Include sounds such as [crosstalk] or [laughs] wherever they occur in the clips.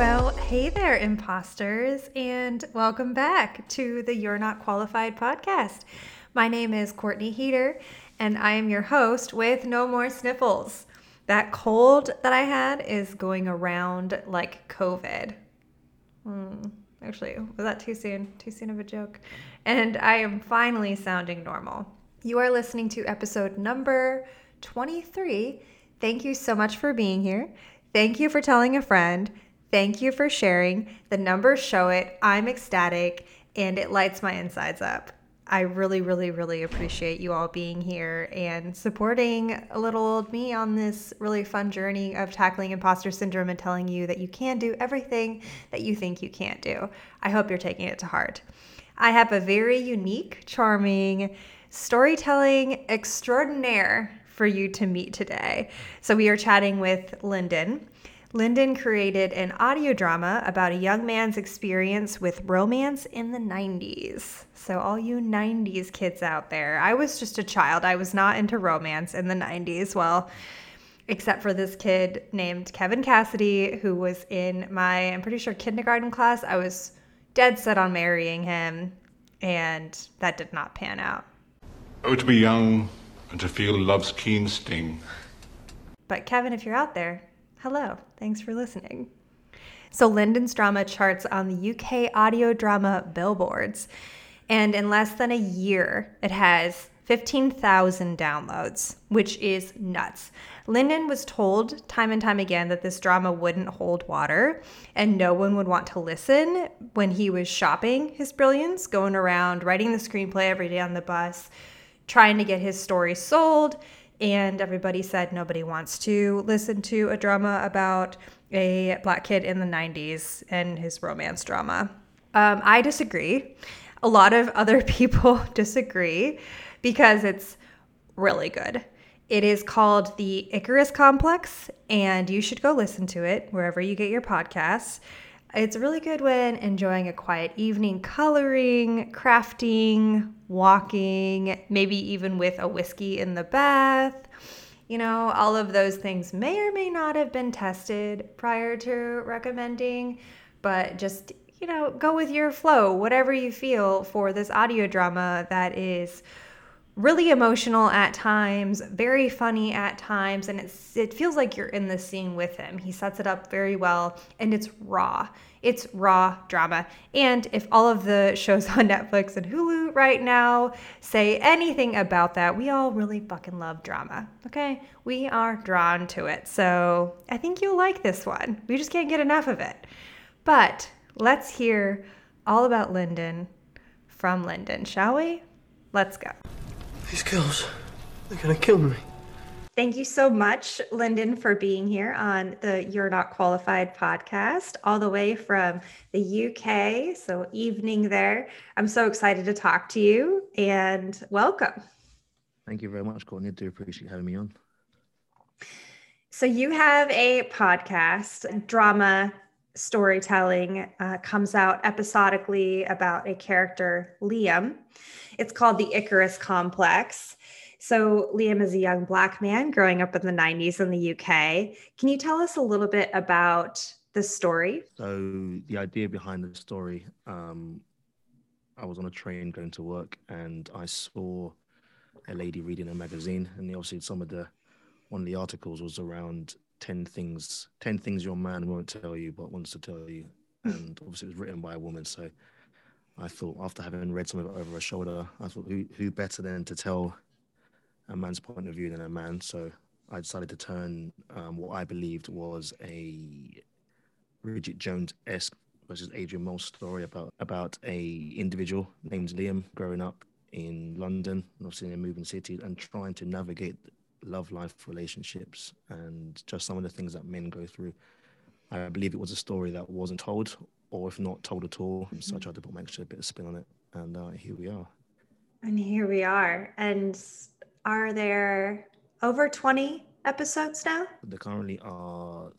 Well, hey there, imposters, and welcome back to the You're Not Qualified podcast. My name is Courtney Heater, and I am your host with No More Sniffles. That cold that I had is going around like COVID. Hmm, actually, was that too soon? Too soon of a joke? And I am finally sounding normal. You are listening to episode number 23. Thank you so much for being here. Thank you for telling a friend. Thank you for sharing. The numbers show it. I'm ecstatic and it lights my insides up. I really, really, really appreciate you all being here and supporting a little old me on this really fun journey of tackling imposter syndrome and telling you that you can do everything that you think you can't do. I hope you're taking it to heart. I have a very unique, charming, storytelling extraordinaire for you to meet today. So we are chatting with Lyndon. Lyndon created an audio drama about a young man's experience with romance in the 90s. So, all you 90s kids out there, I was just a child. I was not into romance in the 90s. Well, except for this kid named Kevin Cassidy, who was in my, I'm pretty sure, kindergarten class. I was dead set on marrying him, and that did not pan out. Oh, to be young and to feel love's keen sting. But, Kevin, if you're out there, Hello, thanks for listening. So, Lyndon's drama charts on the UK audio drama billboards, and in less than a year, it has 15,000 downloads, which is nuts. Lyndon was told time and time again that this drama wouldn't hold water and no one would want to listen when he was shopping his brilliance, going around writing the screenplay every day on the bus, trying to get his story sold and everybody said nobody wants to listen to a drama about a black kid in the 90s and his romance drama. Um, I disagree. A lot of other [laughs] people [laughs] disagree because it's really good. It is called the Icarus Complex, and you should go listen to it wherever you get your podcasts. It's really good when enjoying a quiet evening, coloring, crafting, walking, maybe even with a whiskey in the bath. You know, all of those things may or may not have been tested prior to recommending, but just, you know, go with your flow, whatever you feel for this audio drama that is really emotional at times, very funny at times, and it's it feels like you're in the scene with him. He sets it up very well, and it's raw. It's raw drama. And if all of the [laughs] shows on Netflix and Hulu right now say anything about that, we all really fucking love drama. Okay? We are drawn to it. So I think you'll like this one. We just can't get enough of it. But let's hear all about Lyndon from Lyndon, shall we? Let's go. These girls, they're gonna kill me. Thank you so much, Lyndon, for being here on the You're Not Qualified podcast, all the way from the UK. So, evening there. I'm so excited to talk to you and welcome. Thank you very much, Courtney. I do appreciate having me on. So, you have a podcast, drama storytelling, uh, comes out episodically about a character, Liam. It's called the Icarus Complex. So, Liam is a young Black man growing up in the 90s in the UK. Can you tell us a little bit about the story? So, the idea behind the story um, I was on a train going to work and I saw a lady reading a magazine, and obviously, some of the one of the articles was around 10 things 10 things your man won't tell you but wants to tell you and obviously it was written by a woman so I thought after having read some of it over her shoulder, I thought who who better than to tell a man's point of view than a man. So I decided to turn um, what I believed was a Bridget Jones esque versus Adrian Mole story about about a individual named Liam growing up in London, obviously in a moving city, and trying to navigate love life relationships and just some of the things that men go through. I believe it was a story that wasn't told or if not told at all. Mm-hmm. So I tried to put my extra bit of spin on it, and uh, here we are. And here we are. And are there over 20 episodes now? There currently are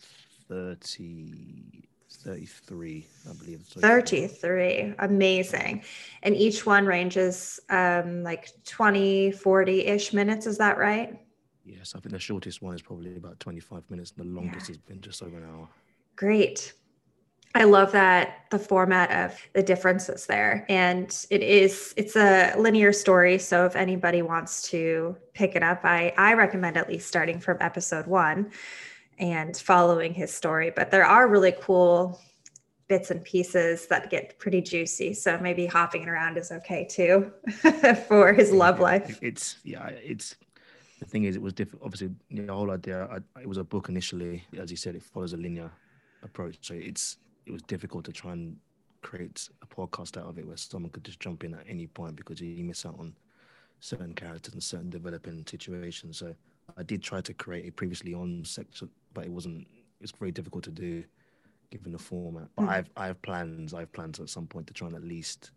30, 33, I believe. 33. Amazing. And each one ranges um, like 20, 40 ish minutes. Is that right? Yes, I think the shortest one is probably about 25 minutes. The longest yeah. has been just over an hour. Great. I love that the format of the differences there. And it is it's a linear story. So if anybody wants to pick it up, I, I recommend at least starting from episode one and following his story. But there are really cool bits and pieces that get pretty juicy. So maybe hopping it around is okay too [laughs] for his love life. It's yeah, it's the thing is, it was different. Obviously, the whole idea, I, it was a book initially. As you said, it follows a linear approach. So it's it was difficult to try and create a podcast out of it where someone could just jump in at any point because you miss out on certain characters and certain developing situations. So I did try to create a previously on section, but it wasn't. It's very difficult to do given the format. But mm. I've I have plans. I have plans at some point to try and at least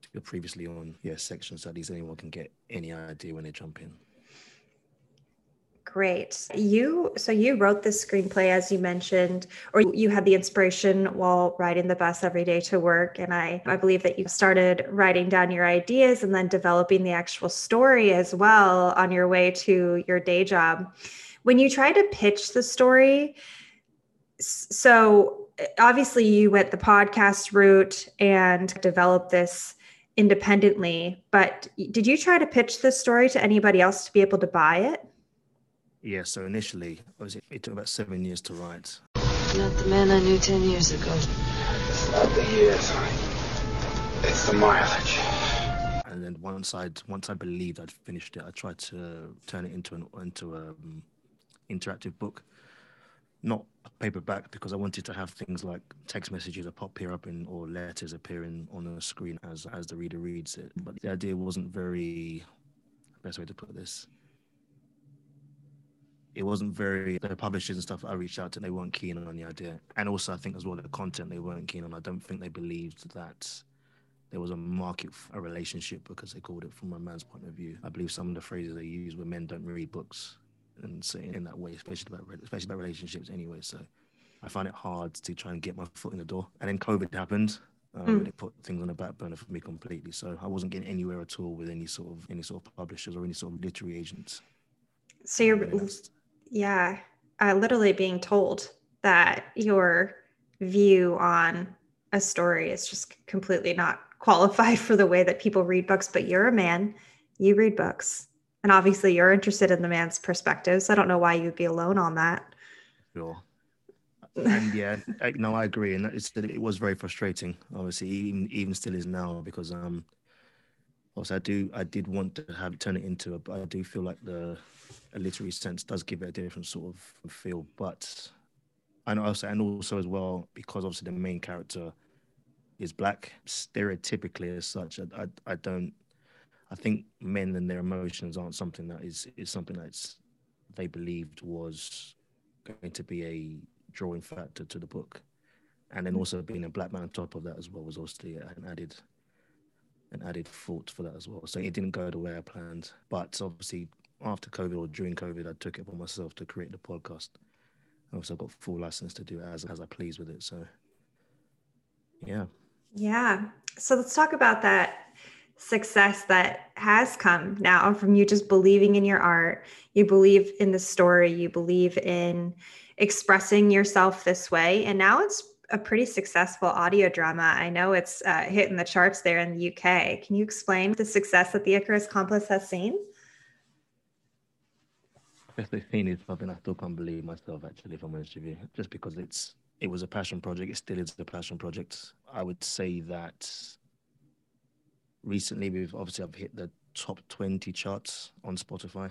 do a previously on yeah section so at least anyone can get any idea when they jump in. Great. You so you wrote this screenplay as you mentioned, or you had the inspiration while riding the bus every day to work. And I, I believe that you started writing down your ideas and then developing the actual story as well on your way to your day job. When you tried to pitch the story, so eh, obviously you went the podcast route and developed this independently, but did you try to pitch this story to anybody else to be able to buy it? Yeah, so initially, it, it took about seven years to write. Not the man I knew ten years ago. It's not the years, it's the mileage. And then once I'd once I believed I'd finished it, I tried to turn it into an into a um, interactive book, not a paperback, because I wanted to have things like text messages that pop here up in or letters appearing on the screen as as the reader reads it. But the idea wasn't very best way to put this it wasn't very the publishers and stuff I reached out to they weren't keen on the idea and also I think as well the content they weren't keen on I don't think they believed that there was a market for a relationship because they called it from a man's point of view I believe some of the phrases they use were men don't read books and saying in that way especially about especially about relationships anyway so I find it hard to try and get my foot in the door and then COVID happened um, mm. It put things on the back burner for me completely. So I wasn't getting anywhere at all with any sort of any sort of publishers or any sort of literary agents. So you're yeah, uh, literally being told that your view on a story is just completely not qualified [laughs] for the way that people read books. But you're a man, you read books, and obviously you're interested in the man's perspectives. I don't know why you'd be alone on that. Sure. [laughs] and yeah, I, no, I agree, and it's, it was very frustrating. Obviously, even even still is now because um, also I do I did want to have turn it into a, but I do feel like the a literary sense does give it a different sort of feel. But and also and also as well because obviously the main character is black stereotypically as such. I, I, I don't. I think men and their emotions aren't something that is is something that's they believed was going to be a drawing factor to the book, and then mm. also being a black man on top of that as well was also an added an added thought for that as well. So it didn't go the way I planned, but obviously after COVID or during COVID, I took it upon myself to create the podcast. I also got full license to do it as as I please with it. So, yeah. Yeah. So let's talk about that success that has come now from you just believing in your art. You believe in the story. You believe in expressing yourself this way, and now it's a pretty successful audio drama. I know it's uh, hitting the charts there in the UK. Can you explain the success that the Icarus Complex has seen? the thing is something I still can't believe myself. Actually, if I'm honest with you, just because it's it was a passion project, it still is a passion project. I would say that recently we've obviously I've hit the top 20 charts on Spotify.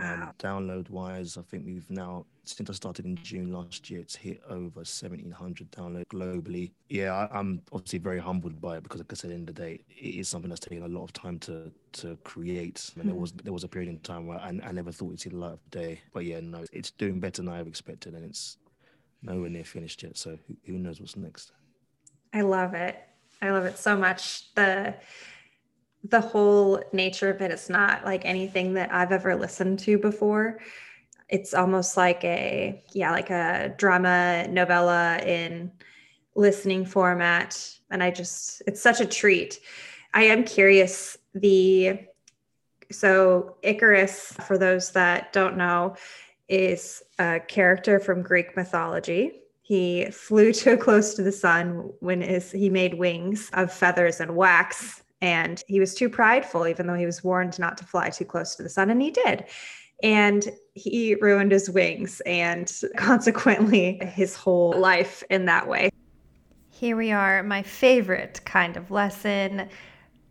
Um, download wise, I think we've now since I started in June last year, it's hit over 1700 downloads globally. Yeah, I, am obviously very humbled by it because, like I said, in the day, it is something that's taken a lot of time to to create. And mm. there hmm. was there was a period in time where I, I never thought it'd see the light of day. But yeah, no, it's doing better than I've expected, and it's nowhere near finished yet. So who, who knows what's next? I love it. I love it so much. The the whole nature of it it's not like anything that I've ever listened to before. It's almost like a yeah, like a drama novella in listening format and I just it's such a treat. I am curious the so Icarus for those that don't know is a character from Greek mythology. He flew [laughs] too close to the sun when he made wings of feathers and wax. And he was too prideful, even though he was warned not to fly too close to the sun. And he did. And he ruined his wings and [laughs] consequently his whole life in that way. Here we are, my favorite kind of lesson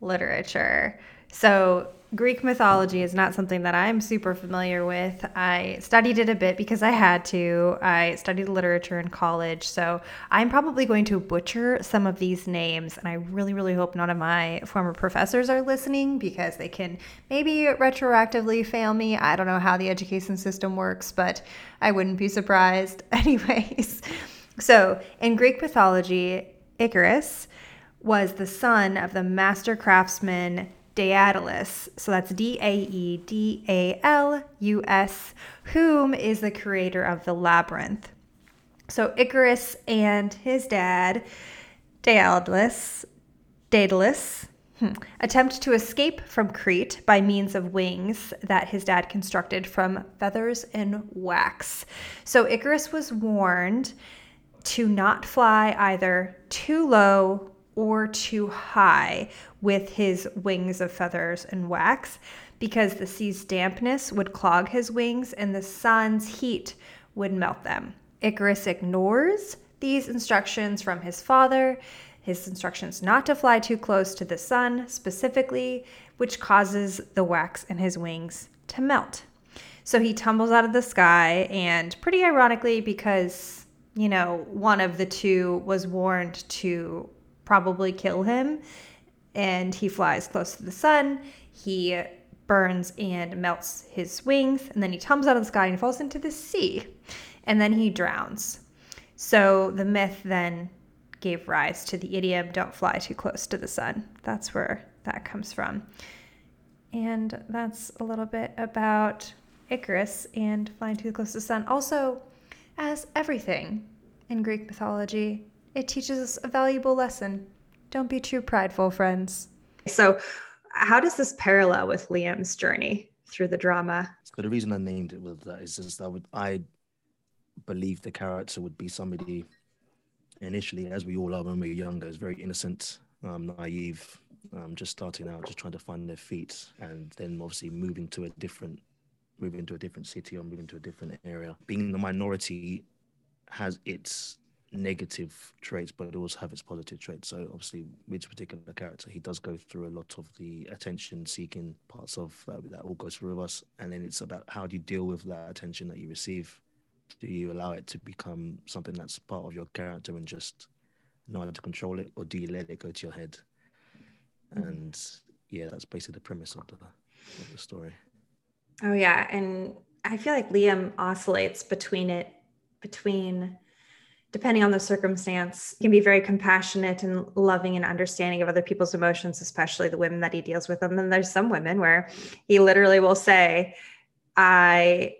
literature. So, Greek mythology is not something that I'm super familiar with. I studied it a bit because I had to. I studied literature in college, so I'm probably going to butcher some of these names. And I really, really hope none of my former professors are listening because they can maybe retroactively fail me. I don't know how the education system works, but I wouldn't be surprised. [laughs] Anyways, so in Greek mythology, Icarus was the son of the master craftsman Daedalus. So that's D A E D A L U S, whom is the creator of the labyrinth. So Icarus and his dad, Daedalus, Daedalus, hmm, attempt to escape from Crete by means of wings that his dad constructed from feathers and wax. So Icarus was warned to not fly either too low or too high with his wings of feathers and wax because the sea's dampness would clog his wings and the sun's heat would melt them. Icarus ignores these instructions from his father, his instructions not to fly too close to the sun specifically, which causes the wax in his wings to melt. So he tumbles out of the sky, and pretty ironically, because, you know, one of the two was warned to probably kill him. And he flies close to the sun. He burns and melts his wings. And then he tumbles out of the sky and falls into the sea. And then he drowns. So the myth then gave rise to the idiom don't fly too close to the sun. That's where that comes from. And that's a little bit about Icarus and flying too close to the sun. Also, as everything in Greek mythology, it teaches us a valuable lesson. Don't be too prideful, friends. So, how does this parallel with Liam's journey through the drama? So the reason I named it with that is just I would I believe the character would be somebody initially, as we all are when we're younger, is very innocent, um, naive, um, just starting out, just trying to find their feet, and then obviously moving to a different, moving to a different city or moving to a different area. Being the minority has its negative traits, but it also have its positive traits. So obviously, with this particular character, he does go through a lot of the attention-seeking parts of that. That all goes through us, and then it's about how do you deal with that attention that you receive. Do you allow it to become something that's part of your character and just know how to control it, or do you let it go to your head? Mm-hmm. And yeah, that's basically the premise of the of the story. Oh yeah, and I feel like Liam oscillates between it between depending on the circumstance, can be very compassionate and loving and understanding of other people's emotions, especially the women that he deals with. And then there's some women where he literally will say, I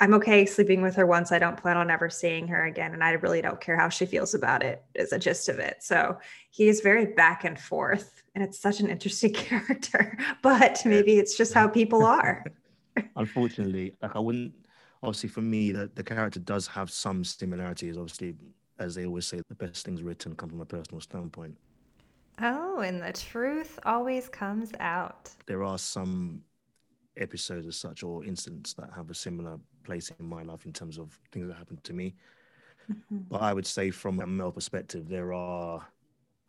I'm okay sleeping with her once. I don't plan on ever seeing her again. And I really don't care how she feels about it, is a gist of it. So he is very back and forth. And it's such an interesting [laughs] character. But maybe it's just how people are. [laughs] Unfortunately, like I wouldn't obviously for me the, the character does have some similarities obviously as they always say the best things written come from a personal standpoint. Oh and the truth always comes out. There are some episodes as such or incidents that have a similar place in my life in terms of things that happened to me. Mm-hmm. but i would say from a male perspective there are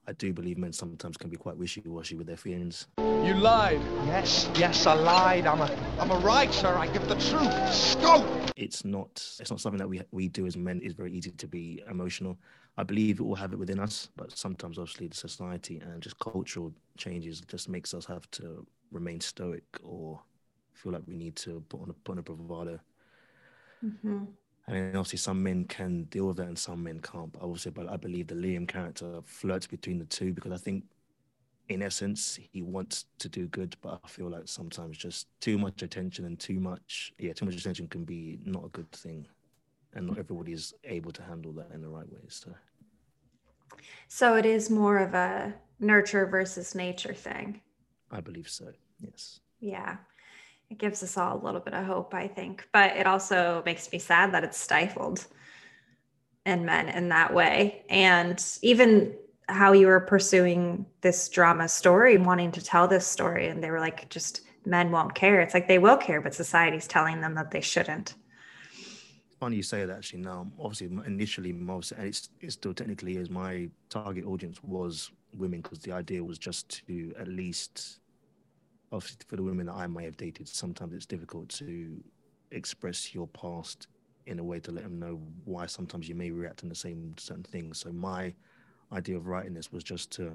I do believe men sometimes can be quite wishy-washy with their feelings. You lied. Yes, yes, I lied. I'm a, I'm a writer. I give the truth scope. It's not, it's not something that we we do as men. It's very easy to be emotional. I believe it will have it within us, but sometimes, obviously, the society and just cultural changes just makes us have to remain stoic or feel like we need to put on a, put on a bravado. Mm-hmm. And obviously, some men can deal with that and some men can't. But obviously, but I believe the Liam character flirts between the two because I think, in essence, he wants to do good, but I feel like sometimes just too much attention and too much, yeah, too much attention can be not a good thing, and not everybody is able to handle that in the right ways. So, so it is more of a nurture versus nature thing. I believe so. Yes. Yeah it gives us all a little bit of hope, I think. But it also makes me sad that it's stifled. in men in that way. And even how you were pursuing this drama story, wanting to tell this story, and they were like, just men won't care. It's like they will care, but society's telling them that they shouldn't. Funny you say that actually. Now, obviously, initially, most and it's it still technically is my target audience was women because the idea was just to at least, obviously, for the women that I may have dated, sometimes it's difficult to express your past in a way to let them know why sometimes you may react in the same certain things. So my idea of writing this was just to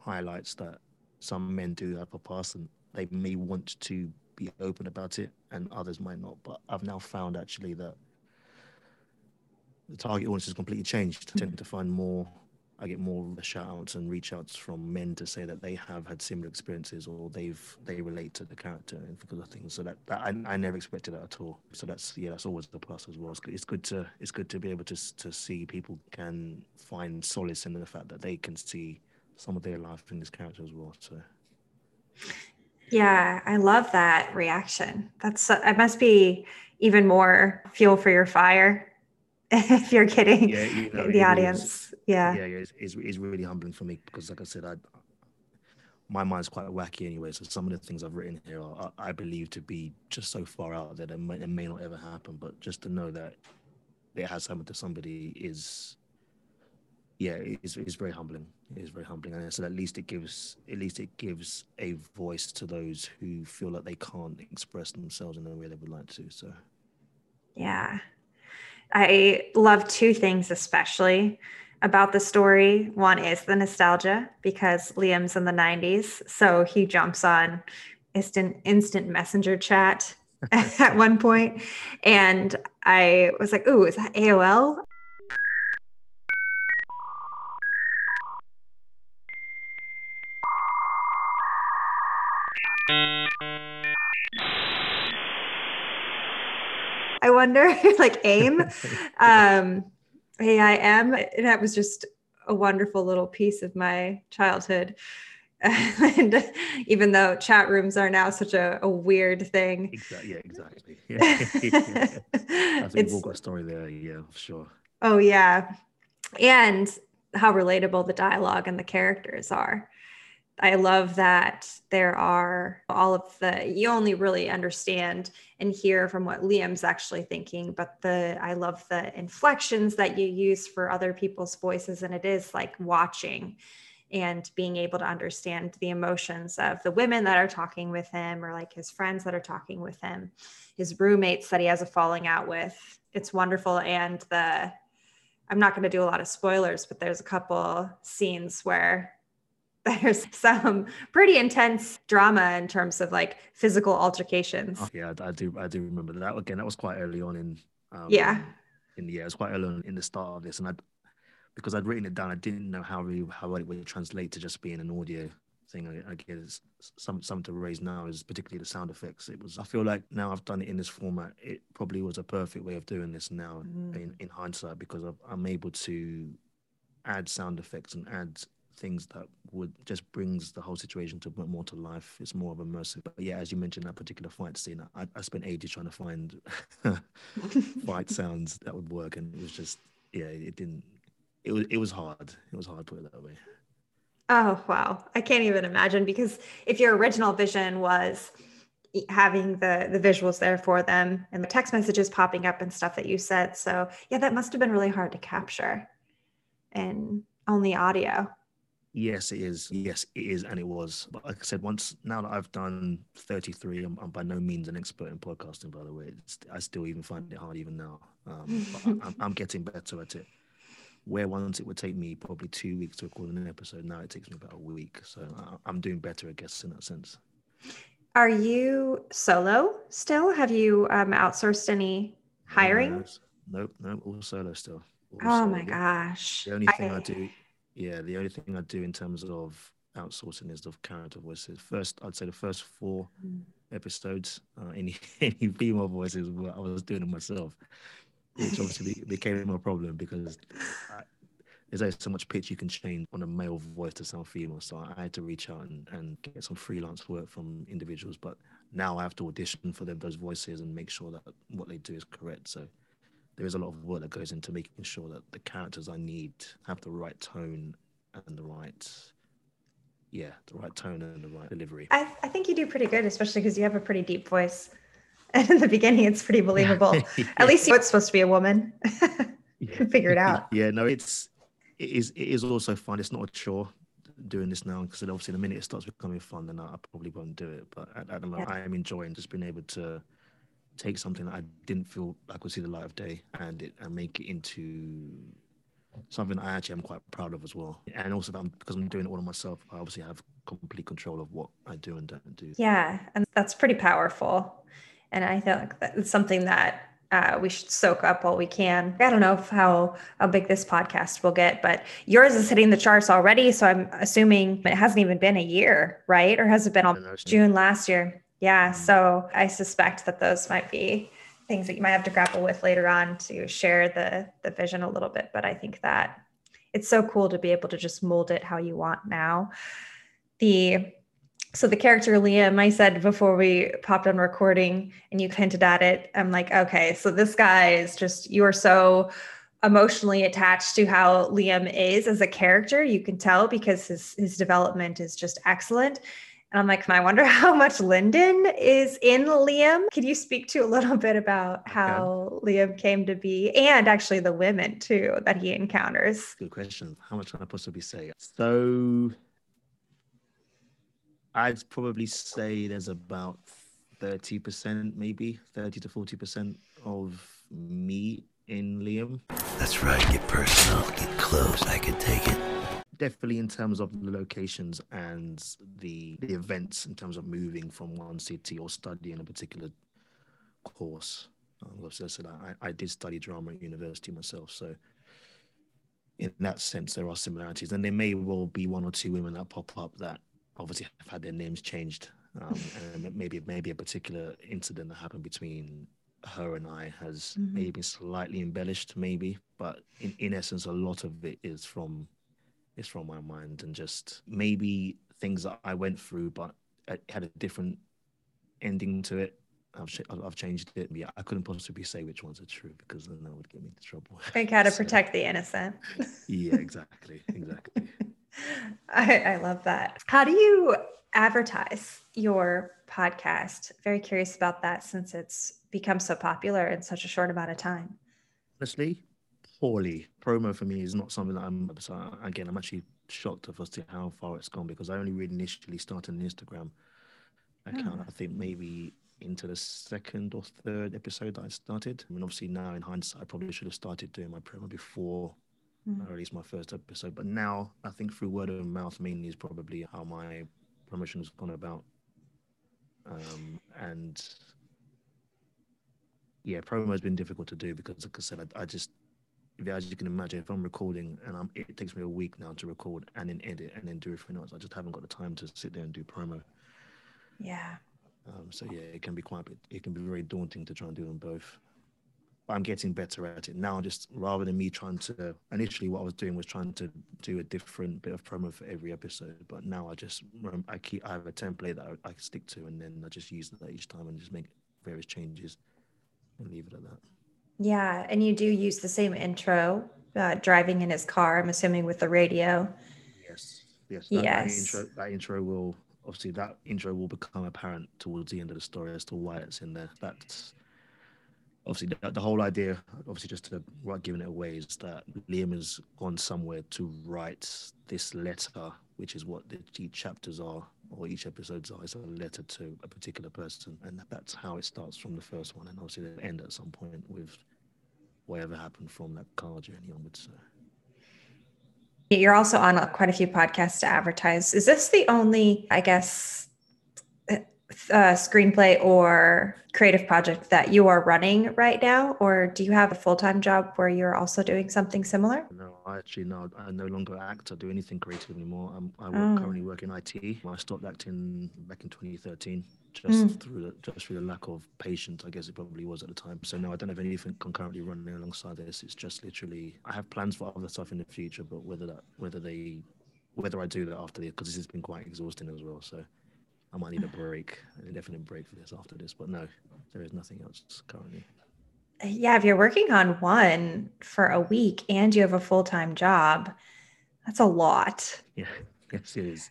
highlight that some men do have a past and they may want to be open about it and others might not. But I've now found actually that the target audience has completely changed. I tend to find more I get more shout outs and reach outs from men to say that they have had similar experiences or they've they relate to the character because of things. So that, that I, I never expected that at all. So that's yeah, that's always the plus as well. It's good, it's good to it's good to be able to to see people can find solace in the fact that they can see some of their life in this character as well. So yeah, I love that reaction. That's it must be even more fuel for your fire [laughs] if you're kidding yeah, you know, the audience. yeah. Yeah, it's, it's, it's, really humbling for me because, like I said, I my mind's quite wacky anyway. So some of the things I've written here, are, I believe to be just so far out that it may, it may not ever happen. But just to know that it has happened to somebody is, yeah, it's, it's very humbling. It is very humbling, and so at least it gives at least it gives a voice to those who feel like they can't express themselves in the way they would like to. So, yeah, I love two things especially about the story. One is the nostalgia because Liam's in the 90s, so he jumps on instant instant messenger chat [laughs] [laughs] at one point and I was like, "Ooh, is that AOL?" Wonder, [laughs] like AIM, [laughs] um, AIM. That was just a wonderful little piece of my childhood. [laughs] and even though chat rooms are now such a, a weird thing. Exactly. Yeah, exactly. Yeah. I think we've all got a story there. Yeah, sure. Oh, yeah. And how relatable the dialogue and the characters are. I love that there are all of the you only really understand and hear from what Liam's actually thinking, but the I love the inflections that you use for other people's voices and it is like watching and being able to understand the emotions of the women that are talking with him or like his friends that are talking with him, his roommates that he has a falling out with. It's wonderful and the I'm not going to do a lot of spoilers, but there's a couple scenes where there's [laughs] some pretty intense drama in terms of like physical altercations. Oh, yeah, I do. I do remember that. Again, that was quite early on in. Um, yeah. In the yeah, it was quite early on in the start of this, and I, because I'd written it down, I didn't know how really how it would translate to just being an audio thing. I, I guess some something to raise now is particularly the sound effects. It was. I feel like now I've done it in this format. It probably was a perfect way of doing this now mm. in in hindsight because I'm able to add sound effects and add things that would just brings the whole situation to more to life. It's more of immersive. But yeah, as you mentioned, that particular fight scene, I, I spent ages trying to find [laughs] fight [laughs] sounds that would work, and it was just yeah, it didn't. It was it was hard. It was hard to put it that way. Oh wow, I can't even imagine because if your original vision was having the the visuals there for them and the text messages popping up and stuff that you said so yeah that must have been really hard to capture and only audio Yes, it is. Yes, it is, and it was. But like I said, once now that I've done 33, I'm, I'm by no means an expert in podcasting. By the way, it's, I still even find it hard even now. Um, but I'm, I'm getting better at it. Where once it would take me probably two weeks to record an episode, now it takes me about a week. So I, I'm doing better, I guess, in that sense. Are you solo still? Have you um, outsourced any hiring? nope, nope, all solo still. All oh solo. my gosh! The only thing I, I do yeah, the only thing I do in terms of outsourcing is the character voices. First, I'd say the first four mm. episodes, uh, any [laughs] any female voices, I was doing it myself, which obviously became a problem because I, there's only so much pitch you can change on a male voice to sound female. So I had to reach out and, and get some freelance work from individuals. But now I have to audition for them those voices and make sure that what they do is correct. So there is a lot of work that goes into making sure that the characters I need have the right tone and the right, yeah, the right tone and the right delivery. I, I think you do pretty good, especially because you have a pretty deep voice. [laughs] And in the beginning, it's pretty believable. [laughs] At least you know it's supposed to be a woman. [laughs] you can figure it out. yeah, no, it's it is it is also fun. It's not a chore doing this now because obviously the minute it starts becoming fun, then I, probably won't do it. But at, at the moment, Yeah. I am enjoying just being able to take something that I didn't feel like would see the light of day and it and make it into something I actually am quite proud of as well. And also I'm, because I'm doing it all on myself, I obviously have complete control of what I do and don't do. Yeah, and that's pretty powerful. And I feel like that's something that uh, we should soak up while we can. I don't know if how how big this podcast will get, but yours is hitting the charts already. So I'm assuming it hasn't even been a year, right? Or has it been on June last year? Yeah. Mm-hmm. So I suspect that those might be things that you might have to grapple with later on to share the the vision a little bit. But I think that it's so cool to be able to just mold it how you want now. The so the character Liam, I said before we popped on recording and you hinted at it, I'm like, okay, so this guy is just you are so emotionally attached to how Liam is as a character. You can tell because his his development is just excellent. And I'm like, can I wonder [laughs] how much Lyndon is in Liam. Could you speak to a little bit about how Liam came to be and actually the women too that he encounters? Good question. How much can I possibly say? So I'd probably say there's about 30%, maybe 30 to 40% of me in Liam. That's right, get personal, get close, I can take it. Definitely in terms of the locations and the, the events, in terms of moving from one city or studying a particular course. Um, as I said, I, I did study drama at university myself. So in that sense, there are similarities. And there may well be one or two women that pop up that obviously have had their names changed. Um, [laughs] and maybe maybe a particular incident that happened between her and I has Mhm. maybe been slightly embellished, maybe. But in, in essence, a lot of it is from is from my mind and just maybe things that I went through, but it had a different ending to it. I've I've changed it. Yeah, I couldn't possibly say which ones are true because then that would get me into trouble. I how to [laughs] So, protect the innocent. Yeah, exactly, exactly. [laughs] I, I love that. How do you advertise your podcast? Very curious about that since it's become so popular in such a short amount of time. Honestly, poorly. Promo for me is not something that I'm. Again, I'm actually shocked of as to how far it's gone because I only really initially started an Instagram account. Oh. I think maybe into the second or third episode that I started. I mean, obviously now in hindsight, I probably should have started doing my promo before Mm. I released my first episode. But now I think through word of mouth mainly is probably how my promotion has gone about. Um, and yeah, promo has been difficult to do because, like I said, I, I just, as you can imagine, if I'm recording and I'm, it takes me a week now to record and then edit and then do everything else. I just haven't got the time to sit there and do promo. Yeah. Um, so yeah, it can be quite, it can be very daunting to try and do them both. But I'm getting better at it now. Just rather than me trying to, initially what I was doing was trying to do a different bit of promo for every episode. But now I just, I keep, I have a template that I, I stick to, and then I just use that each time and just make various changes and leave it at that. Yeah. And you do use the same intro, uh, driving in his car, I'm assuming with the radio. Yes, yes. That, Yes. That intro, that intro will obviously that intro will become apparent towards the end of the story as to why it's in there. That's obviously the, the whole idea. Obviously, just to right giving it away is that Liam has gone somewhere to write this letter, which is what the each chapters are or each episodes are. It's a letter to a particular person, and that's how it starts from the first one, and obviously they end at some point with whatever happened from that car journey onwards. So. You're also on quite a few podcasts to advertise. Is this the only, I guess, uh, uh, screenplay or creative project that you are running right now? Or do you have a full time job where you're also doing something similar? No, I actually no, I no longer act or do anything creative anymore. I'm, I work, Oh. currently work in IT. I stopped acting back in 2013, just Mm. through the, just through the lack of patience, I guess it probably was at the time. So no, I don't have anything concurrently running alongside this. It's just literally I have plans for other stuff in the future, but whether that whether they whether I do that after this because this has been quite exhausting as well. So I might need a break, an indefinite break for this after this. But no, there is nothing else currently. Yeah, if you're working on one for a week and you have a full time job, that's a lot. Yeah, [laughs] yes, it is.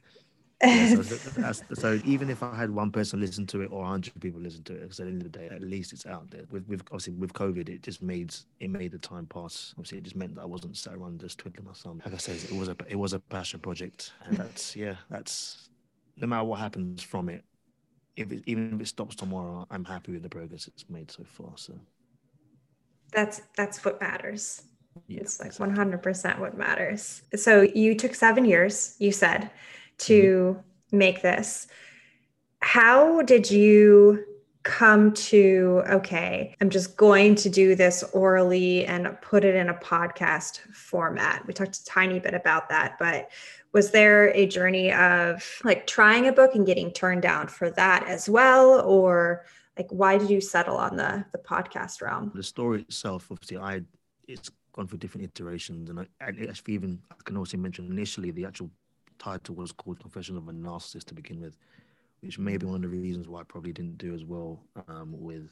Yeah, so, [laughs] that's, so even if I had one person listen to it or hundred people listen to it, because at the end of the day, at least it's out there. With, with obviously with COVID, it just made it made the time pass. Obviously, it just meant that I wasn't sat around just twiddling my thumb. Like I said, it was a it was a passion project, and that's yeah, that's no matter what happens from it. If it, even if it stops tomorrow, I'm happy with the progress it's made so far. So that's that's what matters. yeah, it's like exactly. 100% what matters. So you took seven years, you said, to mm-hmm. make this. How did you come to, okay, I'm just going to do this orally and put it in a podcast format? We talked a tiny bit about that, but was there a journey of like trying a book and getting turned down for that as well? Or like, why did you settle on the, the podcast realm? the story itself, obviously, I it's gone through different iterations, and I, and actually even I can also mention initially the actual title was called Confessions of a Narcissist to begin with, which may be one of the reasons why I probably didn't do as well um, with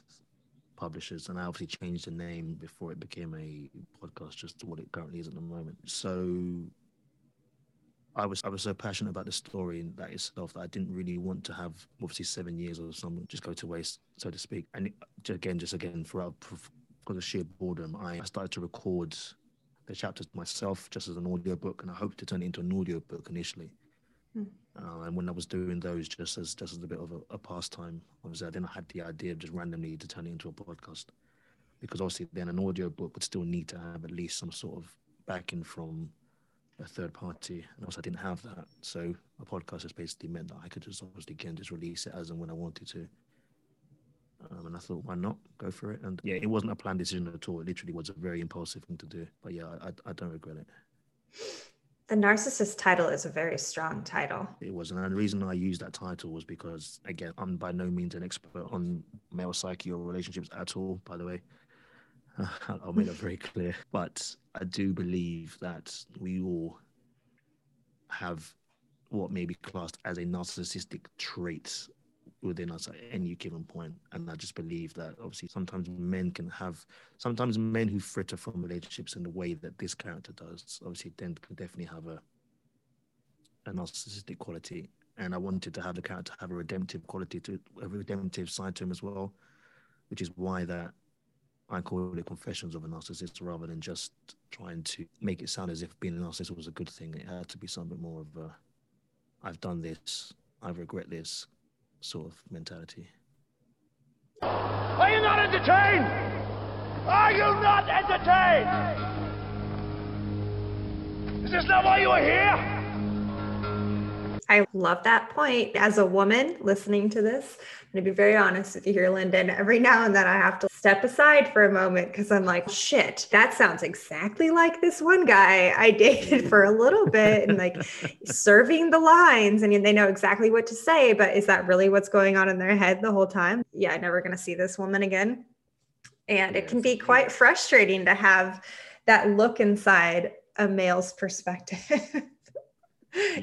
publishers, and I obviously changed the name before it became a podcast, just to what it currently is at the moment. So. I was I was so passionate about the story and that itself that I didn't really want to have obviously seven years or something just go to waste, so to speak. And again, just again for because of sheer boredom, I started to record the chapters myself just as an audio book, and I hoped to turn it into an audio book initially. Uh, and when I was doing those, just as just as a bit of a, a pastime, obviously, then I had the idea of just randomly to turn it into a podcast, because obviously, then an audio book would still need to have at least some sort of backing from a third party, and also I didn't have that. So a podcast just basically meant that I could just obviously again just release it as and when I wanted to. Um, and I thought, why not go for it? And yeah, it wasn't a planned decision at all. It literally was a very impulsive thing to do. But yeah, I, I don't regret it. The narcissist title is a very strong title. It was, and the reason I used that title was because, again, I'm by no means an expert on male psyche or relationships at all. By the way, [laughs] I'll make that very [laughs] clear. But I do believe that we all have what may be classed as a narcissistic trait within us at any given point. And I just believe that obviously sometimes men can have, sometimes men who fritter from relationships in the way that this character does, obviously then can definitely have a, a narcissistic quality. And I wanted to have the character have a redemptive quality to a redemptive side to him as well, which is why that I call it confessions of a narcissist rather than just trying to make it sound as if being a narcissist was a good thing. It had to be something more of a, I've done this, I regret this sort of mentality. Are you not entertained? Are you not entertained? Is this not why you are here? I love that point. As a woman listening to this, I'm going to be very honest with you here, Lyndon. Every now and then I have to step aside for a moment because I'm like, shit, that sounds exactly like this one guy I dated for a little bit and like serving the lines. and they know exactly what to say, but is that really what's going on in their head the whole time? Yeah, I'm never going to see this woman again. And it can be quite frustrating to have that look inside a male's perspective. [laughs]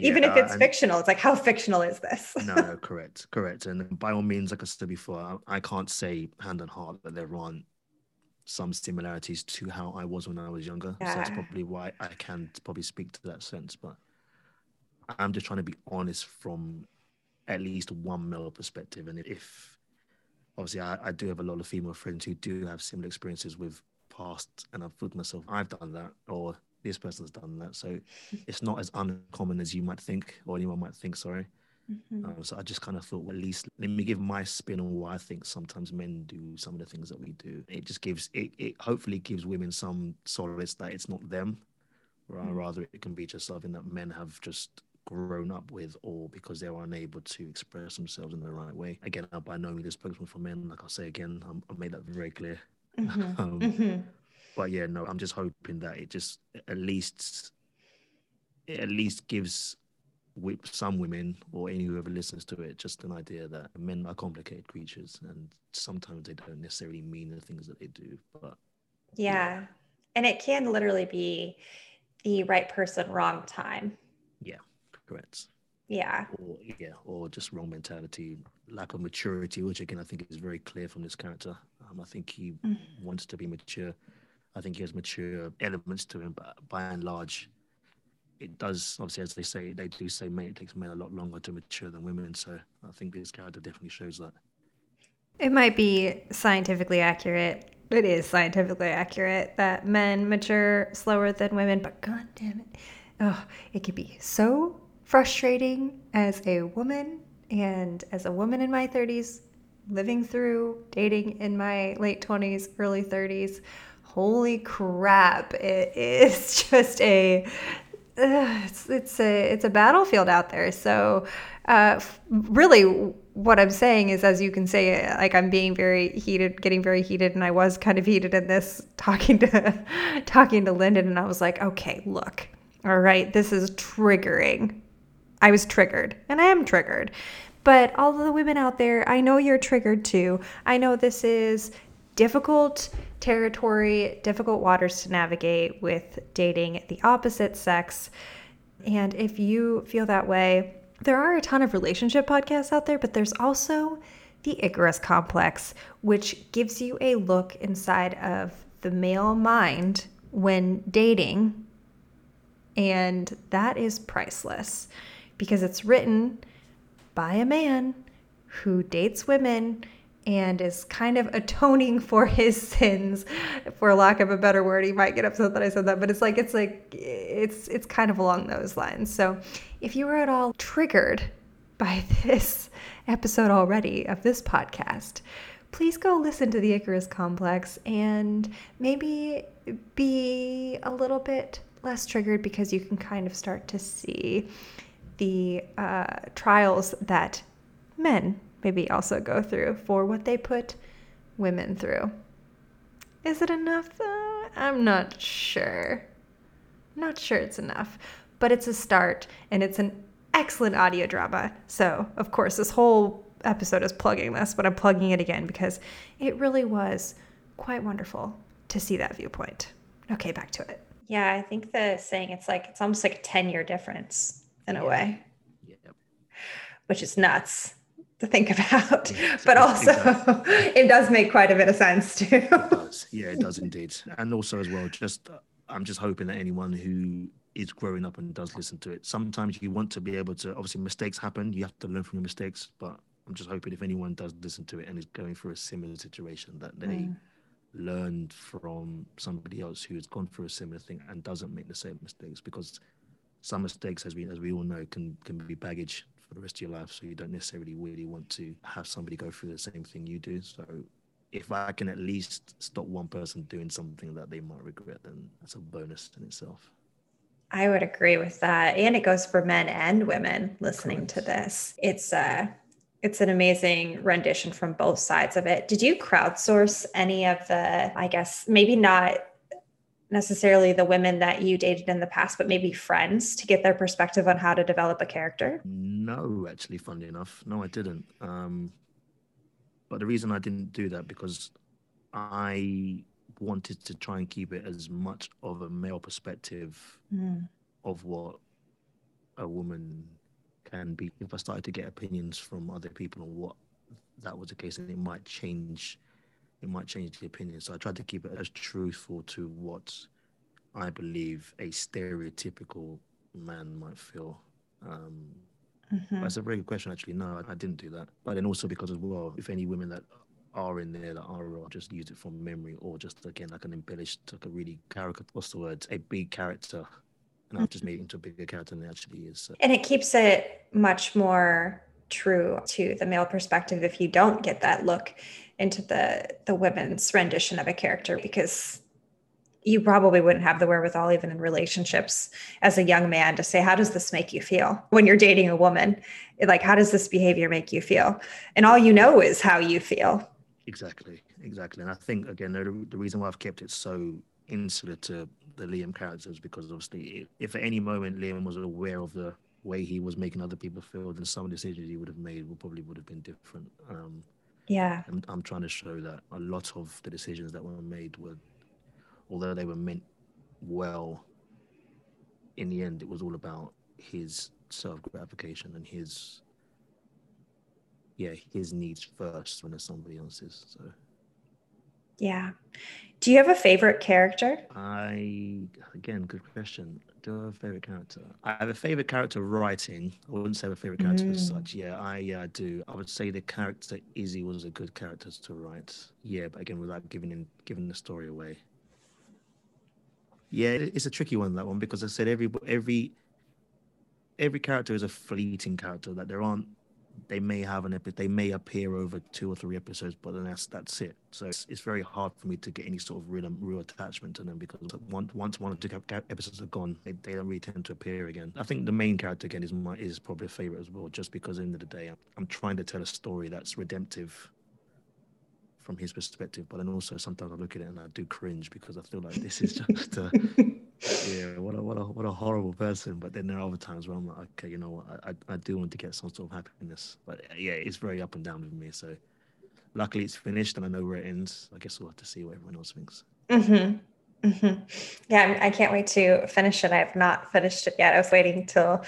Even if it's fictional, it's like, how fictional is this? no, no, [laughs] correct, correct. And by all means, like I said before, I, I can't say hand on heart that there aren't some similarities to how I was when I was younger. So that's probably why I can probably speak to that sense. But I'm just trying to be honest from at least one male perspective. And if obviously I, I do have a lot of female friends who do have similar experiences with past, and I've put myself, I've done that, or this person's done that. So it's not as uncommon as you might think, or anyone might think. Sorry. Um, so I just kind of thought, well, at least let me give my spin on why I think sometimes men do some of the things that we do. It just gives it, it hopefully gives women some solace that it's not them, ra- rather it can be just something that men have just grown up with, or because they were unable to express themselves in the right way. Again, I'm by no means a spokesman for men. Like I say again, I'm, I made that very clear. [laughs] um, Mhm. But yeah, no, I'm just hoping that it just at least it at least gives some women or any whoever listens to it just an idea that men are complicated creatures and sometimes they don't necessarily mean the things that they do. But Yeah. And it can literally be the right person, wrong time. yeah, correct. Yeah. Or yeah, or just wrong mentality, lack of maturity, which again I think is very clear from this character. Um, I think he Mm. wants to be mature. I think he has mature elements to him, but by and large, it does obviously, as they say, they do say, men it takes men a lot longer to mature than women. So I think this character definitely shows that. It might be scientifically accurate. It is scientifically accurate that men mature slower than women, but god damn it. Oh, it can be so frustrating as a woman and as a woman in my 30s, living through dating in my late 20s, early 30s. Holy crap. It is [laughs] just a it's it's a it's a battlefield out there. So, uh, really, what I'm saying is, as you can say, like I'm being very heated, getting very heated, and I was kind of heated in this [laughs] talking to talking to Lyndon, and I was like, okay, look, all right, this is triggering. I was triggered, and I am triggered. But all of the women out there, I know you're triggered too. I know this is difficult territory, difficult waters to navigate with dating the opposite sex. And if you feel that way, there are a ton of relationship podcasts out there, but there's also the Icarus Complex, which gives you a look inside of the male mind when dating. And that is priceless because it's written by a man who dates women and is kind of atoning for his sins for lack of a better word. He might get upset that i said that but it's like it's like it's it's kind of along those lines. So if you were at all triggered by [laughs] this episode already of this podcast please go listen to the icarus complex and maybe be a little bit less triggered because you can kind of start to see the uh, trials that men maybe also go through for what they put women through. Is it enough? though? I'm not sure. Not sure it's enough, but it's a start and it's an excellent audio drama. So, of course, this whole episode is plugging this, but I'm plugging it again because it really was quite wonderful to see that viewpoint. Okay, back to it. Yeah, I think the saying it's like it's almost like a 10 year difference in a way, Yeah. which is nuts to think about. Yeah, but also, think [laughs] it does make quite a bit of sense too. It does. [laughs] Yeah, it does indeed. And also as well, just I'm just hoping that anyone who is growing up and does listen to it, sometimes you want to be able to. Obviously, mistakes happen. You have to learn from your mistakes. But I'm just hoping if anyone does listen to it and is going through a similar situation, that they mm. learned from somebody else who has gone through a similar thing and doesn't make the same mistakes. Because some mistakes, as we as we all know, can can be baggage for the rest of your life. So you don't necessarily really want to have somebody go through the same thing you do. So if I can at least stop one person doing something that they might regret, then that's a bonus in itself. I would agree with that. And it goes for men and women listening to this. It's uh it's an amazing rendition from both sides of it. Did you crowdsource any of the, I guess, maybe not necessarily the women that you dated in the past, but maybe friends to get their perspective on how to develop a character? No, actually, funnily enough, no, I didn't. Um, but the reason I didn't do that because I wanted to try and keep it as much of a male perspective of what a woman can be. If I started to get opinions from other people on what that was the case, then it might change. It might change the opinion. So I tried to keep it as truthful to what I believe a stereotypical man might feel. Um, That's a very good question, actually. No, I, I didn't do that. But then also because as well, if any women that are in there that are raw, just use it from memory or just again like an embellished, like a really character. What's the word? A big character, and I've just made it into a bigger character than it actually is. So. And it keeps it much more true to the male perspective if you don't get that look into the the women's rendition of a character because you probably wouldn't have the wherewithal even in relationships as a young man to say how does this make you feel? When you're dating a woman like how does this behavior make you feel? And all you know is how you feel. Exactly, exactly. And I think again the, the reason why I've kept it so insular to the Liam characters because obviously if at any moment Liam was aware of the way he was making other people feel, then some decisions he would have made would probably would have been different. Um, yeah I'm, I'm trying to show that a lot of the decisions that were made were, although they were meant well, in the end it was all about his self gratification and his yeah his needs first when it's somebody else's. So Yeah. Do you have a favorite character? I again, good question. A favorite character? I have a favorite character writing. I wouldn't say a favorite character as Mm. such. Yeah, I yeah, I do. I would say the character Izzy was a good character to write. Yeah, but again, without giving in giving the story away. Yeah, it's a tricky one that one because I said every every every character is a fleeting character. That there aren't. They may have an episode, They may appear over two or three episodes, but then that's that's it. So it's, it's very hard for me to get any sort of real real attachment to them because once once one or two episodes are gone, they, they don't really tend to appear again. I think the main character again is my is probably a favorite as well, just because at the end of the day, I'm, I'm trying to tell a story that's redemptive from his perspective, but then also sometimes I look at it and I do cringe because I feel like this is [laughs] just a, yeah, what a what a what a horrible person. But then there are other times where I'm like, okay, you know what, I I, I do want to get some sort of happiness. But uh, yeah, it's very up and down with me. So luckily it's finished and I know where it ends. I guess we'll have to see what everyone else thinks. Mm-hmm. Mm-hmm. Yeah, I'm- can't wait to finish it. I have not finished it yet. I was waiting till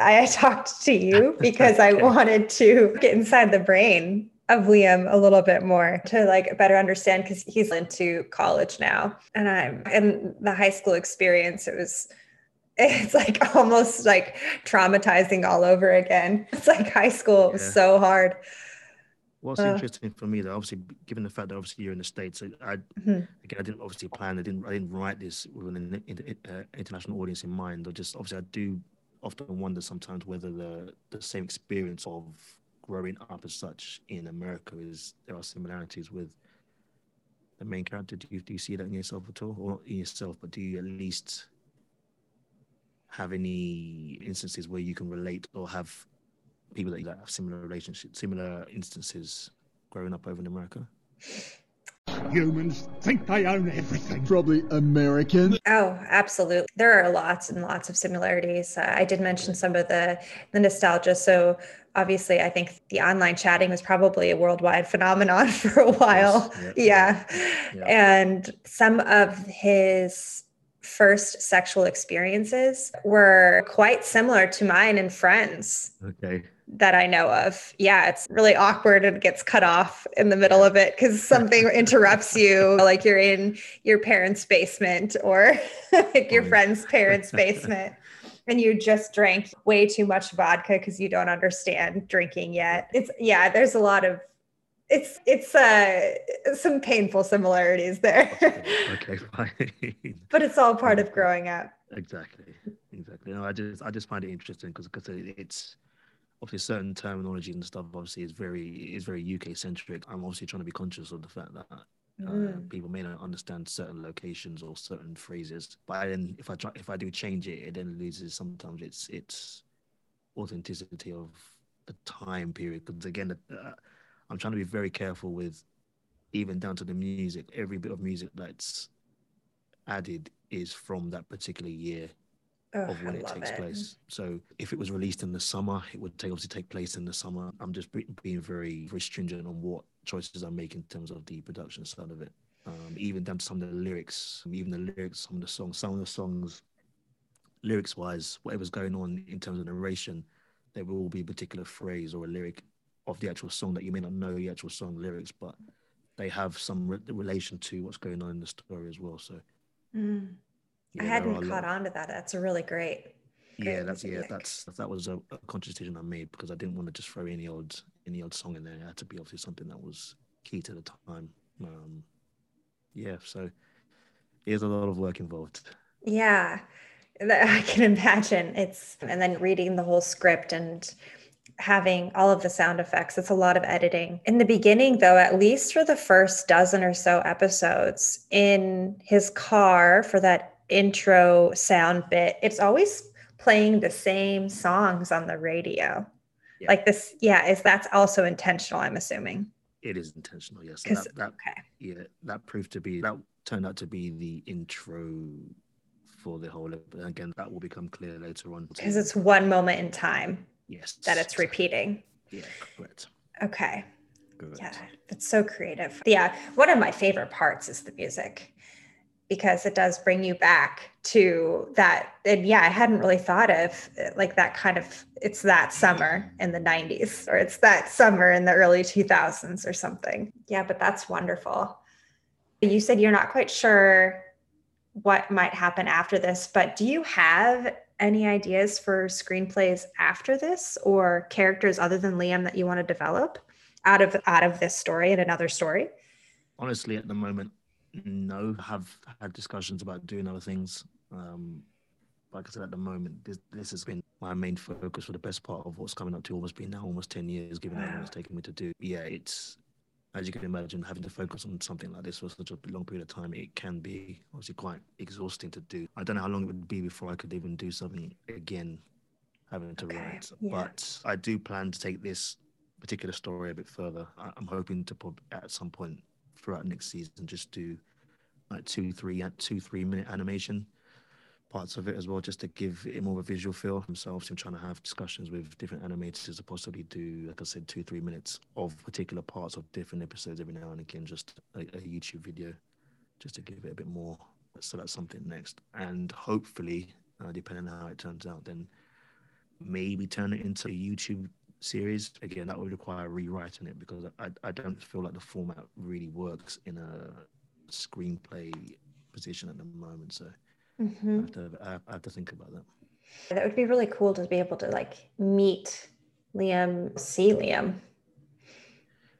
I [laughs] talked to you [laughs] because I wanted to get inside the brain of Liam a little bit more to like better understand because he's into college now. And I'm in the high school experience, it was [laughs] it's like almost like traumatizing all over again. It's like high school, it was Yeah. so hard. What's Uh. interesting for me, though, obviously, given the fact that obviously you're in the states, I, I Mhm. again, I didn't obviously plan. I didn't. I didn't write this with an in- uh, international audience in mind. Or just obviously, I do often wonder sometimes whether the the same experience of growing up as such in America is there are similarities with the main character. Do you do you see that in yourself at all, or not in yourself, but do you at least have any instances where you can relate or have people that you have similar relationships, similar instances growing up over in America? Humans think they own everything. Probably American. Oh, absolutely. There are lots and lots of similarities. Uh, I did mention some of the the nostalgia. So obviously, I think the online chatting was probably a worldwide phenomenon [laughs] for a while. yeah, yeah. Yeah. And some of his first sexual experiences were quite similar to mine and friends Okay. That I know of. Yeah, it's really awkward and gets cut off in the middle of it because something [laughs] interrupts you, like you're in your parents' basement or [laughs] like your friend's parents' [laughs] basement. And you just drank way too much vodka because you don't understand drinking yet. It's yeah, there's a lot of it's it's uh some painful similarities there. Okay, fine. but it's all part of growing up. exactly, exactly. No, I just I just find it interesting because because it's obviously certain terminology and stuff. Obviously, is very is very UK centric. I'm obviously trying to be conscious of the fact that uh, Mm. people may not understand certain locations or certain phrases. But then if I try if I do change it, it then loses sometimes its its authenticity of the time period. Because again, uh, I'm trying to be very careful with even down to the music. Every bit of music that's added is from that particular year Oh, of when I it takes it. place. So if it was released in the summer, it would take, obviously take place in the summer. I'm just be- being very, very stringent on what choices I make in terms of the production side of it. Um, even down to some of the lyrics, even the lyrics, some of the songs, some of the songs, lyrics wise, whatever's going on in terms of narration, there will be a particular phrase or a lyric of the actual song that you may not know the actual song lyrics, but they have some re- relation to what's going on in the story as well. So Mm. Yeah, I hadn't caught on to that. That's a really great. yeah, Great that's yeah, that's that was a, a conscious decision I made because I didn't want to just throw any old any old song in there. It had to be obviously something that was key to the time. Um, yeah, so there's a lot of work involved. Yeah, [laughs] I can imagine. It's and then reading the whole script and having all of the sound effects. It's a lot of editing. In the beginning, though, at least for the first dozen or so episodes, in his car for that intro sound bit, it's always playing the same songs on the radio. Yeah. Like this, yeah, is that's also intentional, I'm assuming. It is intentional, yes. That, that okay. yeah, that proved to be that turned out to be the intro for the whole. ep- And again, that will become clear later on. Because it's one moment in time yes that it's repeating. Yeah, correct. Okay. correct. Yeah, that's so creative. Yeah, one of my favorite parts is the music because it does bring you back to that. And yeah, I hadn't really thought of uh, like that kind of it's that summer in the 90s or it's that summer in the early 2000s or something. Yeah, but that's wonderful. You said you're not quite sure what might happen after this, but do you have any ideas for screenplays after this or characters other than Liam that you want to develop out of out of this story and another story? Honestly, at the moment, no. Have had discussions about doing other things. Um, like I said, at the moment, this this has been my main focus for the best part of what's coming up to almost been now almost ten years, given how long it's taken me to do. Yeah, it's as you can imagine, having to focus on something like this for such a long period of time, it can be obviously quite exhausting to do. I don't know how long it would be before I could even do something again, having to okay. write. Yeah. But I do plan to take this particular story a bit further. I'm hoping to put at some point throughout next season just do like two, three, two, three minute animation parts of it as well, just to give it more of a visual feel. Themselves, I'm trying to have discussions with different animators to possibly do, like I said, two, three minutes of particular parts of different episodes every now and again, just a, a YouTube video, just to give it a bit more. So that's something next, and hopefully, uh, depending on how it turns out, then maybe turn it into a YouTube series. Again, that would require rewriting it because I, I don't feel like the format really works in a screenplay position at the moment. So Mm-hmm. I, have to, I have to think about that. That would be really cool to be able to like meet Liam, see Liam.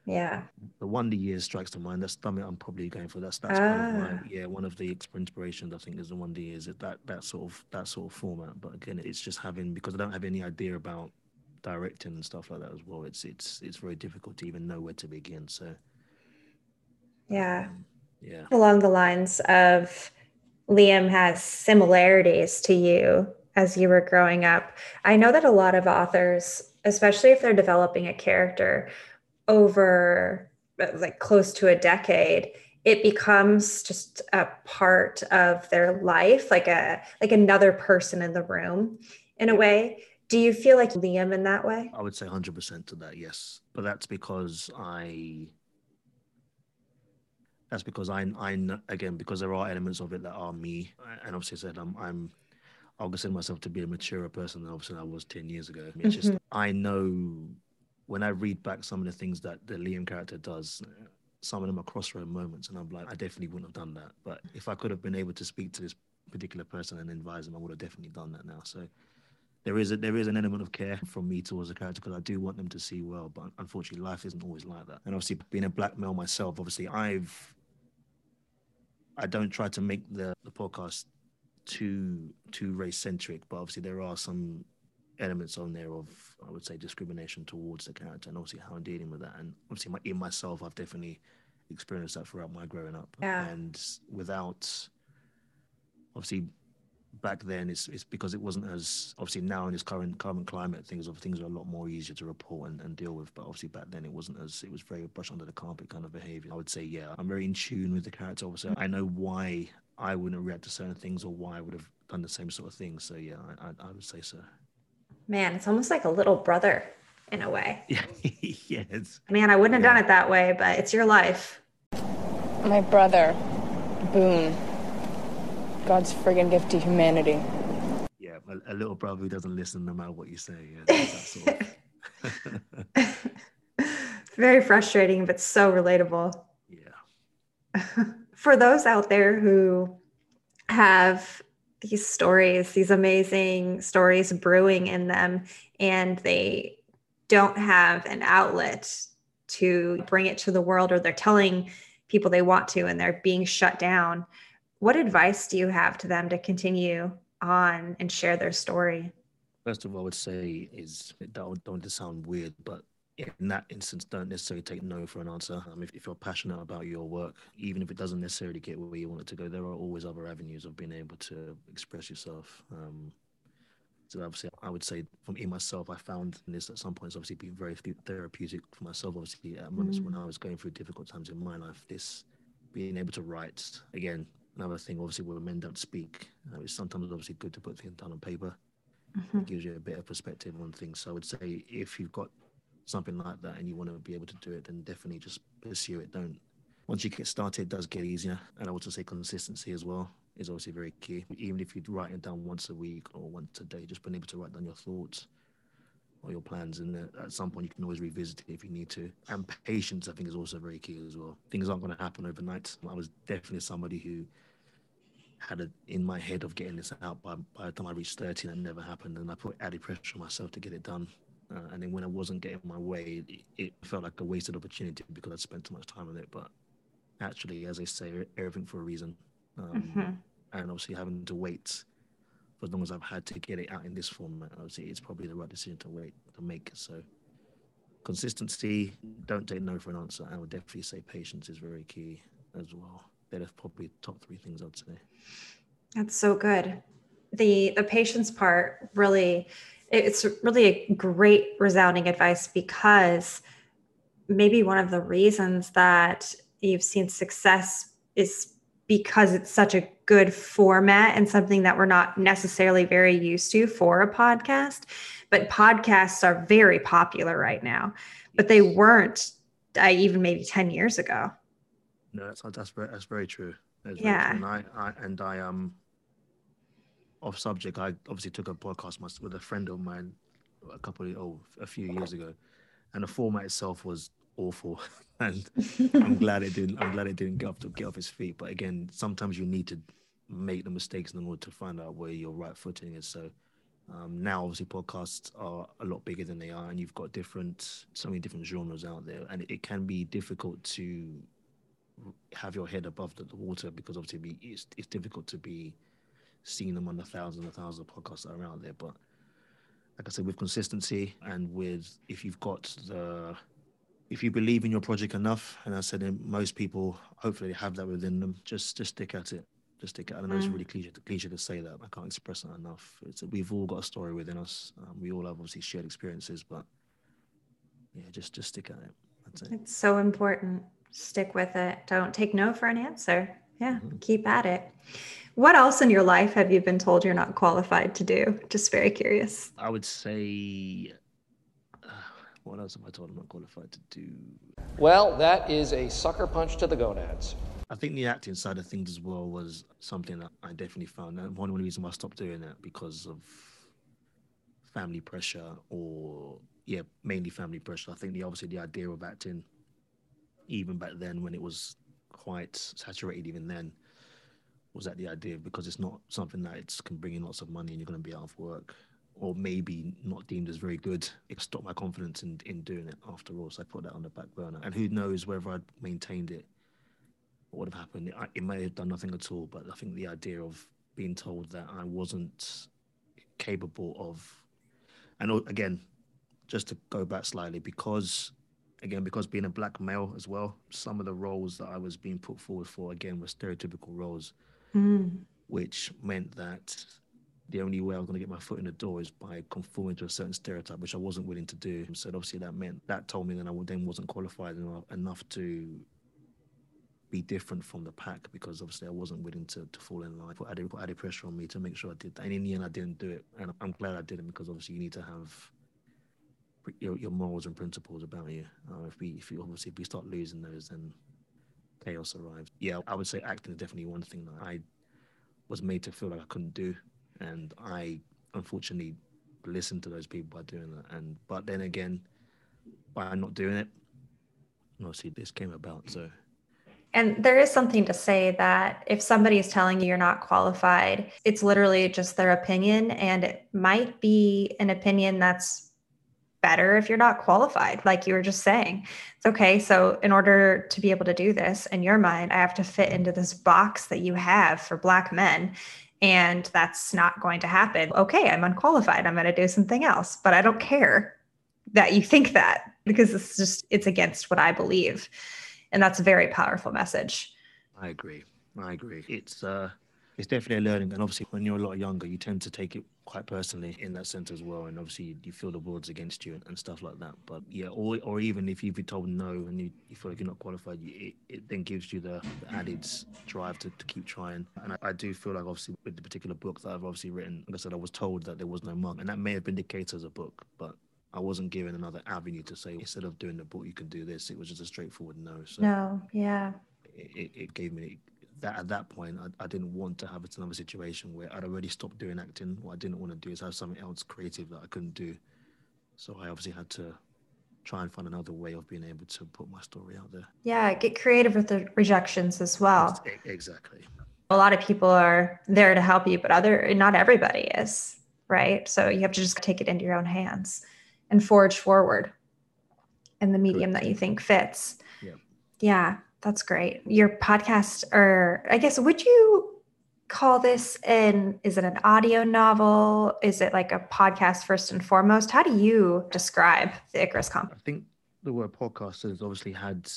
Yeah. The Wonder Years strikes to mind. That's something I'm probably going for. That's that's ah. kind of my ah. yeah one of the inspirations I think is the Wonder Years. That that sort of that sort of format. But again, it's just having because I don't have any idea about directing and stuff like that as well. It's it's it's very difficult to even know where to begin. So yeah, um, yeah. Along the lines of Liam has similarities to you as you were growing up. I know that a lot of authors, especially if they're developing a character over like close to a decade, it becomes just a part of their life, like a like another person in the room in a way. Do you feel like Liam in that way? I would say 100% to that, yes. But that's because I that's because I I again because there are elements of it that are me, and obviously I said I'm I'm I'll consider myself to be a maturer person than obviously I was ten years ago. It's mm-hmm. just I know when I read back some of the things that the Liam character does, some of them are crossroad moments, and I'm like, I definitely wouldn't have done that. But if I could have been able to speak to this particular person and advise them, I would have definitely done that now. So there is a, there is an element of care from me towards the character because I do want them to see well, but unfortunately, life isn't always like that. And obviously, being a black male myself, obviously, I've I don't try to make the, the podcast too too race centric, but obviously there are some elements on there of I would say discrimination towards the character, and obviously how I'm dealing with that. And obviously, my, in myself, I've definitely experienced that throughout my growing up. Yeah. And without obviously back then it's it's because it wasn't as obviously now in this current current climate things of things are a lot more easier to report and, and deal with. But obviously back then it wasn't as it was very brush under the carpet kind of behavior. I would say yeah i'm very in tune with the character obviously. I know why i wouldn't react to certain things or why i would have done the same sort of thing. So yeah i, I, I would say so. Man it's almost like a little brother in a way. Yeah [laughs] yes. Man i wouldn't have yeah. done it that way but it's your life. My brother boone God's friggin' gift to humanity. Yeah, a, a, little brother who doesn't listen no matter what you say. Yeah, [laughs] sort of... [laughs] Very frustrating, but so relatable. [laughs] Yeah. For those out there who have these stories, these amazing stories brewing in them, and they don't have an outlet to bring it to the world, or they're telling people they want to and they're being shut down what advice do you have to them to continue on and share their story? First of all, I would say is don't don't sound weird, but in that instance, don't necessarily take no for an answer. Um, if, if, you're passionate about your work, even if it doesn't necessarily get where you want it to go, there are always other avenues of being able to express yourself. Um, so obviously, I would say from in myself, I found this at some points obviously being very therapeutic for myself. Obviously, at moments mm. when I was going through difficult times in my life, this being able to write again another thing, obviously, where men don't speak, uh, it's sometimes obviously good to put things down on paper. Mm-hmm. It gives you a bit of perspective on things. So I would say if you've got something like that and you want to be able to do it, then definitely just pursue it. Don't once you get started, it does get easier. And I would also say consistency as well is obviously very key. Even if you write it down once a week or once a day, just being able to write down your thoughts or your plans, and at some point you can always revisit it if you need to. And patience, I think, is also very key as well. Things aren't going to happen overnight. I was definitely somebody who had it in my head of getting this out by, by the time I reached 13. it never happened. And I put added pressure on myself to get it done. Uh, and then when I wasn't getting my way, it, it, felt like a wasted opportunity because I'd spent too much time on it. But actually, as I say, everything for a reason. Um, mm-hmm. And obviously, having to wait for as long as I've had to get it out in this format, obviously, it's probably the right decision to wait to make. So, consistency, don't take no for an answer. I would definitely say patience is very key as well. That are probably top three things I'd say. That's so good. The the patience part really it's really a great resounding advice because maybe one of the reasons that you've seen success is because it's such a good format and something that we're not necessarily very used to for a podcast. But podcasts are very popular right now, but they weren't uh, even maybe 10 years ago. No, that's, that's, very, that's very true. That's yeah. Very true. And I, I, and I, um, off subject, I obviously took a podcast with a friend of mine a couple of oh a few years ago, and the format itself was awful, [laughs] and I'm [laughs] glad it didn't. I'm glad it didn't get off to get off his feet. But again, sometimes you need to make the mistakes in order to find out where your right footing is. So um, now, obviously, podcasts are a lot bigger than they are, and you've got different, so many different genres out there, and it, it can be difficult to have your head above the, the water because obviously it's, it's difficult to be seen them on the thousands and thousands of podcasts that are out there. But like I said, with consistency and with if you've got the if you believe in your project enough, and I said most people hopefully have that within them, just just stick at it. Just stick at it. I know mm. it's really cliche, cliche to say that. I can't express it enough. It's, we've all got a story within us. Um, we all have obviously shared experiences, but yeah, just just stick at it. That's it. It's so important. Stick with it. Don't take no for an answer. Yeah, mm-hmm. keep at it. What else in your life have you been told you're not qualified to do? Just very curious. I would say, uh, what else have I told I'm not qualified to do? Well, that is a sucker punch to the gonads. I think the acting side of things as well was something that I definitely found. And one of the reasons why I stopped doing it because of family pressure or yeah, mainly family pressure. I think the obviously the idea of acting, even back then when it was quite saturated, even then, was that the idea? Because it's not something that it's can bring in lots of money and you're going to be out of work. Or maybe not deemed as very good. It stopped my confidence in, in doing it after all so i put that on the back burner. And who knows whether i'd maintained it what would have happened. It, it may have done nothing at all but i think the idea of being told that i wasn't capable of and again just to go back slightly because again because being a black male as well some of the roles that i was being put forward for again were stereotypical roles mm. which meant that the only way I was going to get my foot in the door is by conforming to a certain stereotype, which I wasn't willing to do. So obviously that meant that told me that I then wasn't qualified enough, enough to be different from the pack because obviously I wasn't willing to, to fall in line. Put added, put added pressure on me to make sure I did that. And in the end, I didn't do it. And I'm glad I didn't because obviously you need to have your, your morals and principles about you. Uh, if we, if you obviously if we start losing those, then chaos arrives. Yeah, I would say acting is definitely one thing that I was made to feel like I couldn't do, and I unfortunately listened to those people by doing that. And but then again, by not doing it, obviously this came about. So. And there is something to say that if somebody is telling you you're not qualified, it's literally just their opinion. And it might be an opinion that's better if you're not qualified, like you were just saying. It's okay. So, in order to be able to do this in your mind, I have to fit into this box that you have for Black men. And that's not going to happen. Okay, I'm unqualified. I'm going to do something else, but I don't care that you think that because it's just, it's against what I believe. And that's a very powerful message. I agree. I agree. It's, uh, it's definitely a learning. And obviously, when you're a lot younger, you tend to take it quite personally in that sense as well. And obviously, you, you feel the world's against you and, and, stuff like that. But yeah, or, or even if you've been told no and you, you feel like you're not qualified, you, it, it then gives you the, the added drive to, to keep trying. And I, I, do feel like, obviously, with the particular book that I've obviously written, like I said, I was told that there was no mark. And that may have been the case as a book, but I wasn't given another avenue to say instead of doing the book, you can do this. It was just a straightforward no. So no, yeah. It, it, gave me that at that point I, I didn't want to have another situation where I'd already stopped doing acting. What I didn't want to do is have something else creative that I couldn't do So I obviously had to try and find another way of being able to put my story out there. Yeah, get creative with the rejections as well. Exactly. A lot of people are there to help you, but other not everybody is, right? So you have to just take it into your own hands and forge forward in the medium Correct. that you think fits. Yeah. Yeah, that's great. Your podcast or I guess would you call this an is it an audio novel? Is it like a podcast first and foremost? How do you describe the icarus comp? I think the word podcast has obviously had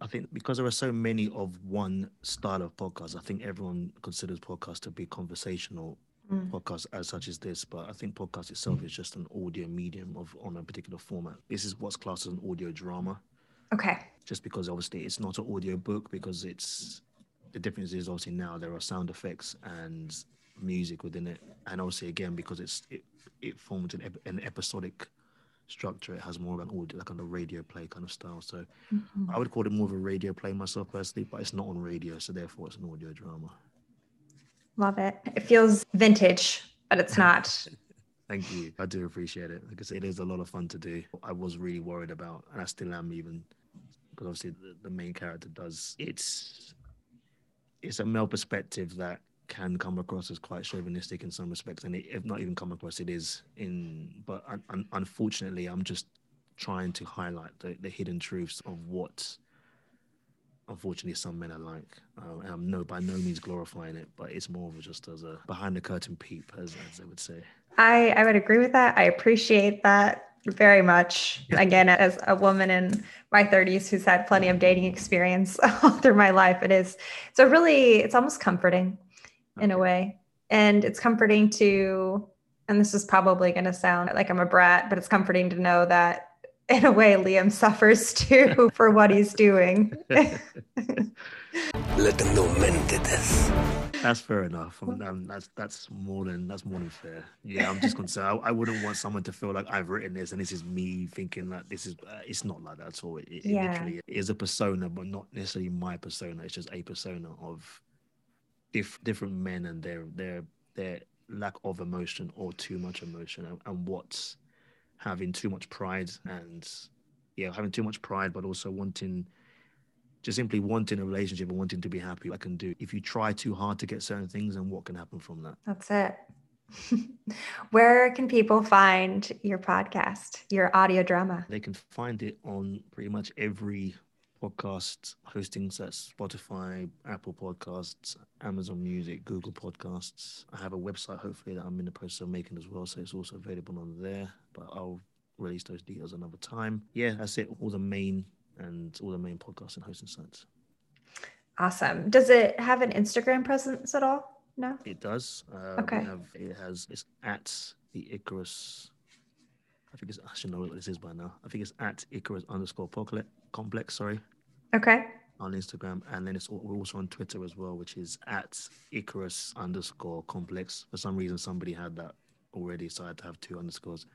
i think because there are so many of one style of podcast i think everyone considers podcast to be conversational mm. podcast as such as this but i think podcast itself is just an audio medium of on a particular format. This is what's classed as an audio drama okay just because obviously it's not an audio book because it's the difference is obviously now there are sound effects and music within it, and also again because it's it it forms an, an episodic structure. It has more of an audio, like on a radio play kind of style. So mm-hmm. I would call it more of a radio play myself personally, but it's not on radio, so therefore it's an audio drama. Love it. It feels vintage, but it's [laughs] not. Thank you. I do appreciate it because it is a lot of fun to do. I was really worried about, and I still am even, because obviously the, the main character does. It's it's a male perspective that can come across as quite chauvinistic in some respects, and it, if not even come across, it is in. But un, un, unfortunately, I'm just trying to highlight the, the hidden truths of what, unfortunately, some men are like. Uh, and I'm no by no means glorifying it, but it's more of just as a behind the curtain peep, as, as they would say. I I would agree with that. I appreciate that very much. Again, as a woman in my 30s who's had plenty of dating experience [laughs] all through my life, it is so really, it's almost comforting in a way. And it's comforting to, and this is probably going to sound like I'm a brat, but it's comforting to know that in a way, Liam suffers [laughs] too [laughs] for what he's doing. Let them know men did this. That's fair enough. I mean, that's that's more than that's more than fair. Yeah, I'm just concerned. I, I, wouldn't want someone to feel like I've written this and this is me thinking that this is. Uh, it's not like that at all. It, it yeah. literally is a persona, but not necessarily my persona. It's just a persona of diff, different men and their their their lack of emotion or too much emotion and, and what's having too much pride and yeah, having too much pride, but also wanting just simply wanting a relationship and wanting to be happy, I can do. If you try too hard to get certain things, and what can happen from that? That's it. [laughs] Where can people find your podcast, your audio drama? They can find it on pretty much every podcast hosting sets Spotify, Apple Podcasts, Amazon Music, Google Podcasts. I have a website, hopefully, that I'm in the process of making as well. So it's also available on there, but I'll release those details another time. Yeah, that's it. All the main and all the main podcasts and hosting sites. Awesome. Does it have an Instagram presence at all? No. It does. Uh, okay. Have, it has. It's at the Icarus. I think it's. I should know what this is by now. I think it's at Icarus underscore complex. Sorry. Okay. On Instagram, and then it's we're also on Twitter as well, which is at Icarus underscore complex. For some reason, somebody had that already, so I had to have two underscores,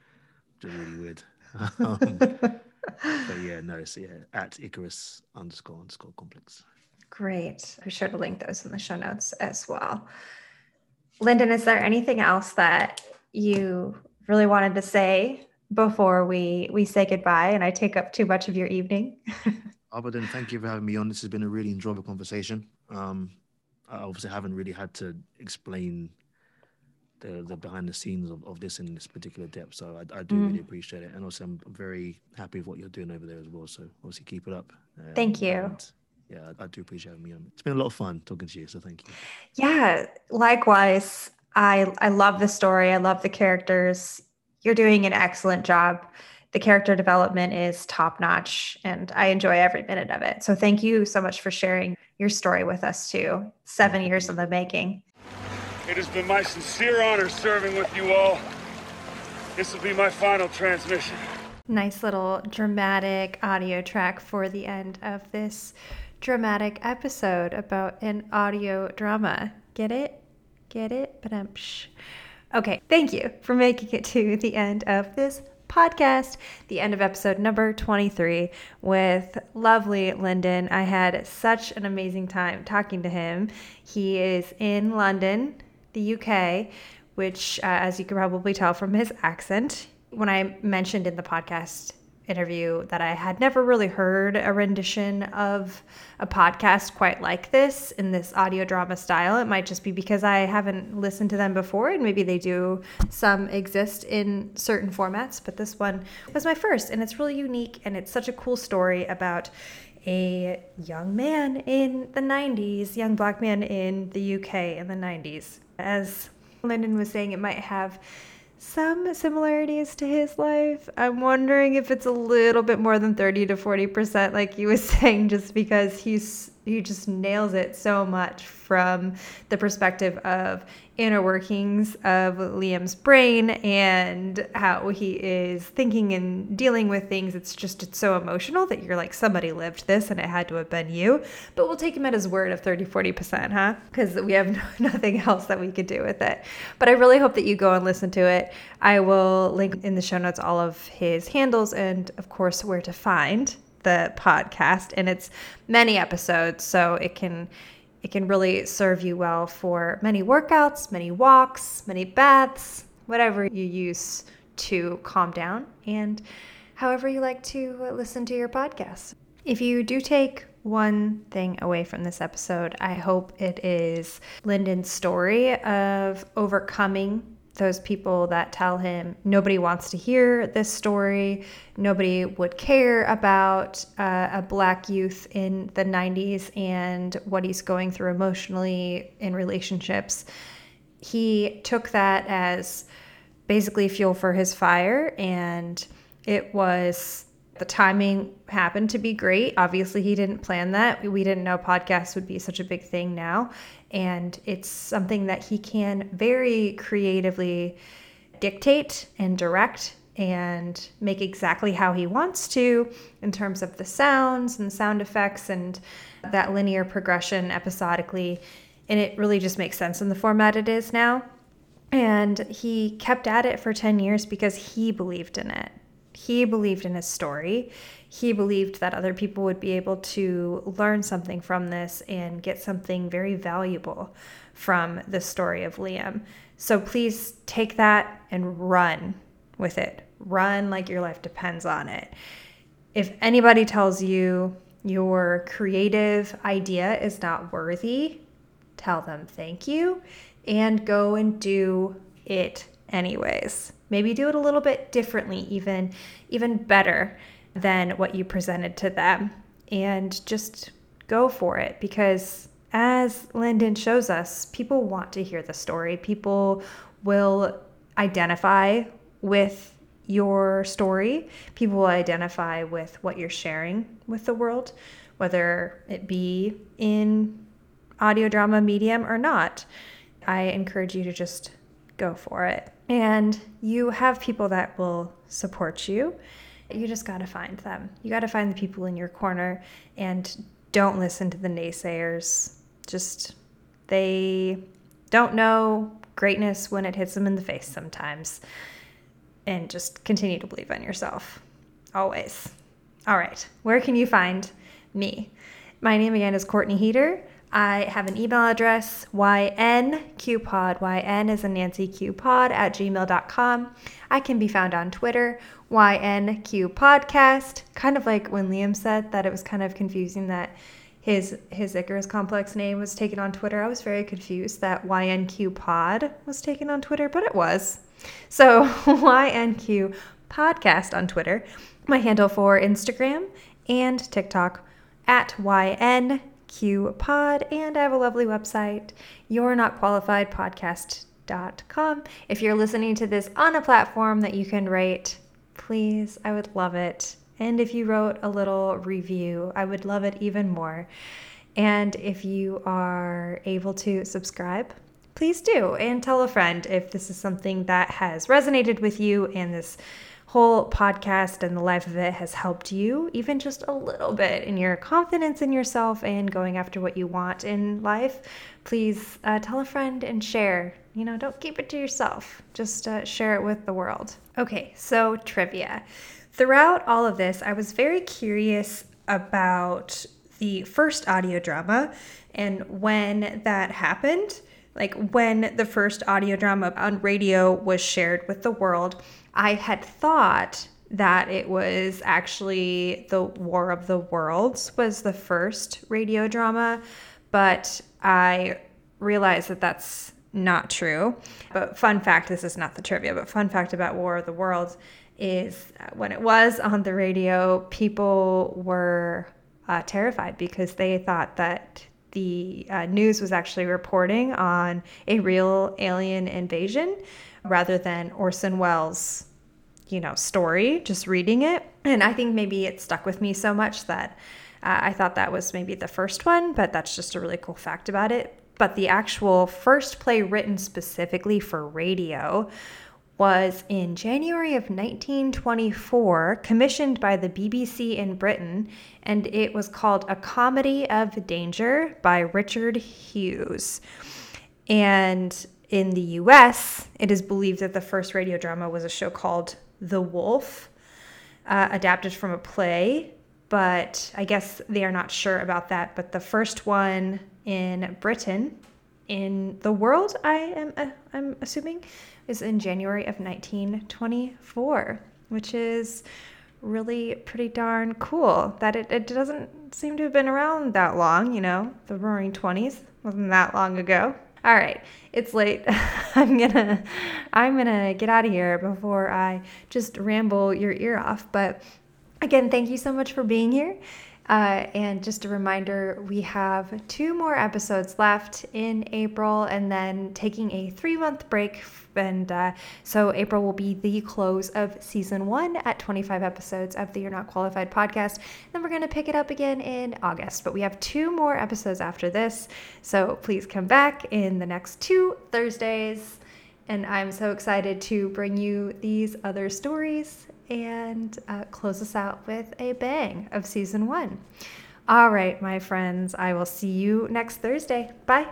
which is really weird. [laughs] um, but yeah, no, so yeah, at Icarus underscore underscore complex. Great. Be sure to link those in the show notes as well. Lyndon, is there anything else that you really wanted to say before we we say goodbye and I take up too much of your evening? [laughs] Other than thank you for having me on. This has been a really enjoyable conversation. Um, I obviously haven't really had to explain the the behind the scenes of, of this in this particular depth. So I, I do mm. really appreciate it, and also I'm very happy with what you're doing over there as well. So obviously keep it up. Um, thank you. And, yeah, I, I do appreciate having me on. It's been a lot of fun talking to you, so thank you. Yeah, likewise. I I love the story. I love the characters. You're doing an excellent job. The character development is top notch, and I enjoy every minute of it. So thank you so much for sharing your story with us too. Seven years in the making. It has been my sincere honor serving with you all. This will be my final transmission. Nice little dramatic audio track for the end of this dramatic episode about an audio drama. Get it? Get it? But um, Okay, thank you for making it to the end of this podcast, the end of episode number 23 with lovely Lyndon. I had such an amazing time talking to him. He is in London the UK, which, uh, as you can probably tell from his accent, when I mentioned in the podcast interview that I had never really heard a rendition of a podcast quite like this in this audio drama style. It might just be because I haven't listened to them before, and maybe they do some exist in certain formats, but this one was my first, and it's really unique, and it's such a cool story about a young man in the 90s, young black man in the UK in the 90s. As Lyndon was saying, it might have some similarities to his life. I'm wondering if it's a little bit more than 30 to 40%, like he was [laughs] saying, just because he's he just nails it so much from the perspective of inner workings of Liam's brain and how he is thinking and dealing with things. It's just it's so emotional that you're like somebody lived this and it had to have been you. But we'll take him at his word of 30 40%, huh? Cuz we have [laughs] no, nothing else that we could do with it. But I really hope that you go and listen to it. I will link in the show notes all of his handles and of course where to find the podcast and it's many episodes so it can it can really serve you well for many workouts, many walks, many baths, whatever you use to calm down and however you like to listen to your podcast. If you do take one thing away from this episode, I hope it is Lyndon's story of overcoming those people that tell him nobody wants to hear this story, nobody would care about uh, a black youth in the 90s and what he's going through emotionally in relationships. He took that as basically fuel for his fire, and it was the timing happened to be great. Obviously, he didn't plan that. We didn't know podcasts would be such a big thing now and it's something that he can very creatively dictate and direct and make exactly how he wants to in terms of the sounds and sound effects and that linear progression episodically. And it really just makes sense in the format it is now. And he kept at it for 10 years because he believed in it. He believed in his story he believed that other people would be able to learn something from this and get something very valuable from the story of Liam. So please take that and run with it. Run like your life depends on it. If anybody tells you your creative idea is not worthy, tell them thank you and go and do it anyways. Maybe do it a little bit differently, even even better than what you presented to them. And just go for it because, as Lyndon shows us, people want to hear the story. People will identify with your story, people will identify with what you're sharing with the world, whether it be in audio drama medium or not. I encourage you to just go for it. And you have people that will support you you just got to find them. You got to find the people in your corner and don't listen to the naysayers. Just, they don't know greatness when it hits them in the face sometimes. And just continue to believe in yourself. Always. All right. Where can you find me? My name again is Courtney Heater. I have an email address, ynqpod, yn is a Nancy Q pod at gmail.com. I can be found on Twitter, ynq podcast. Kind of like when Liam said that it was kind of confusing that his his Icarus complex name was taken on Twitter. I was very confused that ynq pod was taken on Twitter, but it was. So [laughs] ynq podcast on Twitter, my handle for Instagram and TikTok at yn Pod, and I have a lovely website, You're Not Qualified Podcast.com. If you're listening to this on a platform that you can rate, please, I would love it. And if you wrote a little review, I would love it even more. And if you are able to subscribe, please do. And tell a friend if this is something that has resonated with you and this whole podcast and the life of it has helped you, even just a little bit, in your confidence in yourself and going after what you want in life, please uh, tell a friend and share. You know, don't keep it to yourself, just uh, share it with the world. Okay, so trivia. Throughout all of this, I was very curious about the first audio drama and when that happened like when the first audio drama on radio was shared with the world, I had thought that it was actually the War of the Worlds was the first radio drama, but I realized that that's not true. But fun fact, this is not the trivia, but fun fact about War of the Worlds is when it was on the radio, people were uh, terrified because they thought that the uh, news was actually reporting on a real alien invasion rather than Orson Welles' you know story just reading it. And i think maybe it stuck with me so much that uh, i thought that was maybe the first one but that's just a really cool fact about it. But the actual first play written specifically for radio was in January of 1924, commissioned by the BBC in Britain, and it was called A Comedy of Danger by Richard Hughes. And in the US, it is believed that the first radio drama was a show called The Wolf, uh, adapted from a play, but I guess they are not sure about that. But the first one in Britain, in the world, I am uh, I'm assuming, is in January of 1924, which is really pretty darn cool that it, it doesn't seem to have been around that long, you know, the roaring 20s wasn't that long ago. All right, it's late. [laughs] I'm gonna I'm gonna get out of here before I just ramble your ear off. But again, thank you so much for being here. Uh, and just a reminder, we have two more episodes left in April and then taking a three month break. And uh, so April will be the close of season one at 25 episodes of the You're Not Qualified podcast. Then we're going to pick it up again in August. But we have two more episodes after this. So please come back in the next two Thursdays. And I'm so excited to bring you these other stories and uh, close us out with a bang of season one. All right, my friends, I will see you next Thursday. Bye.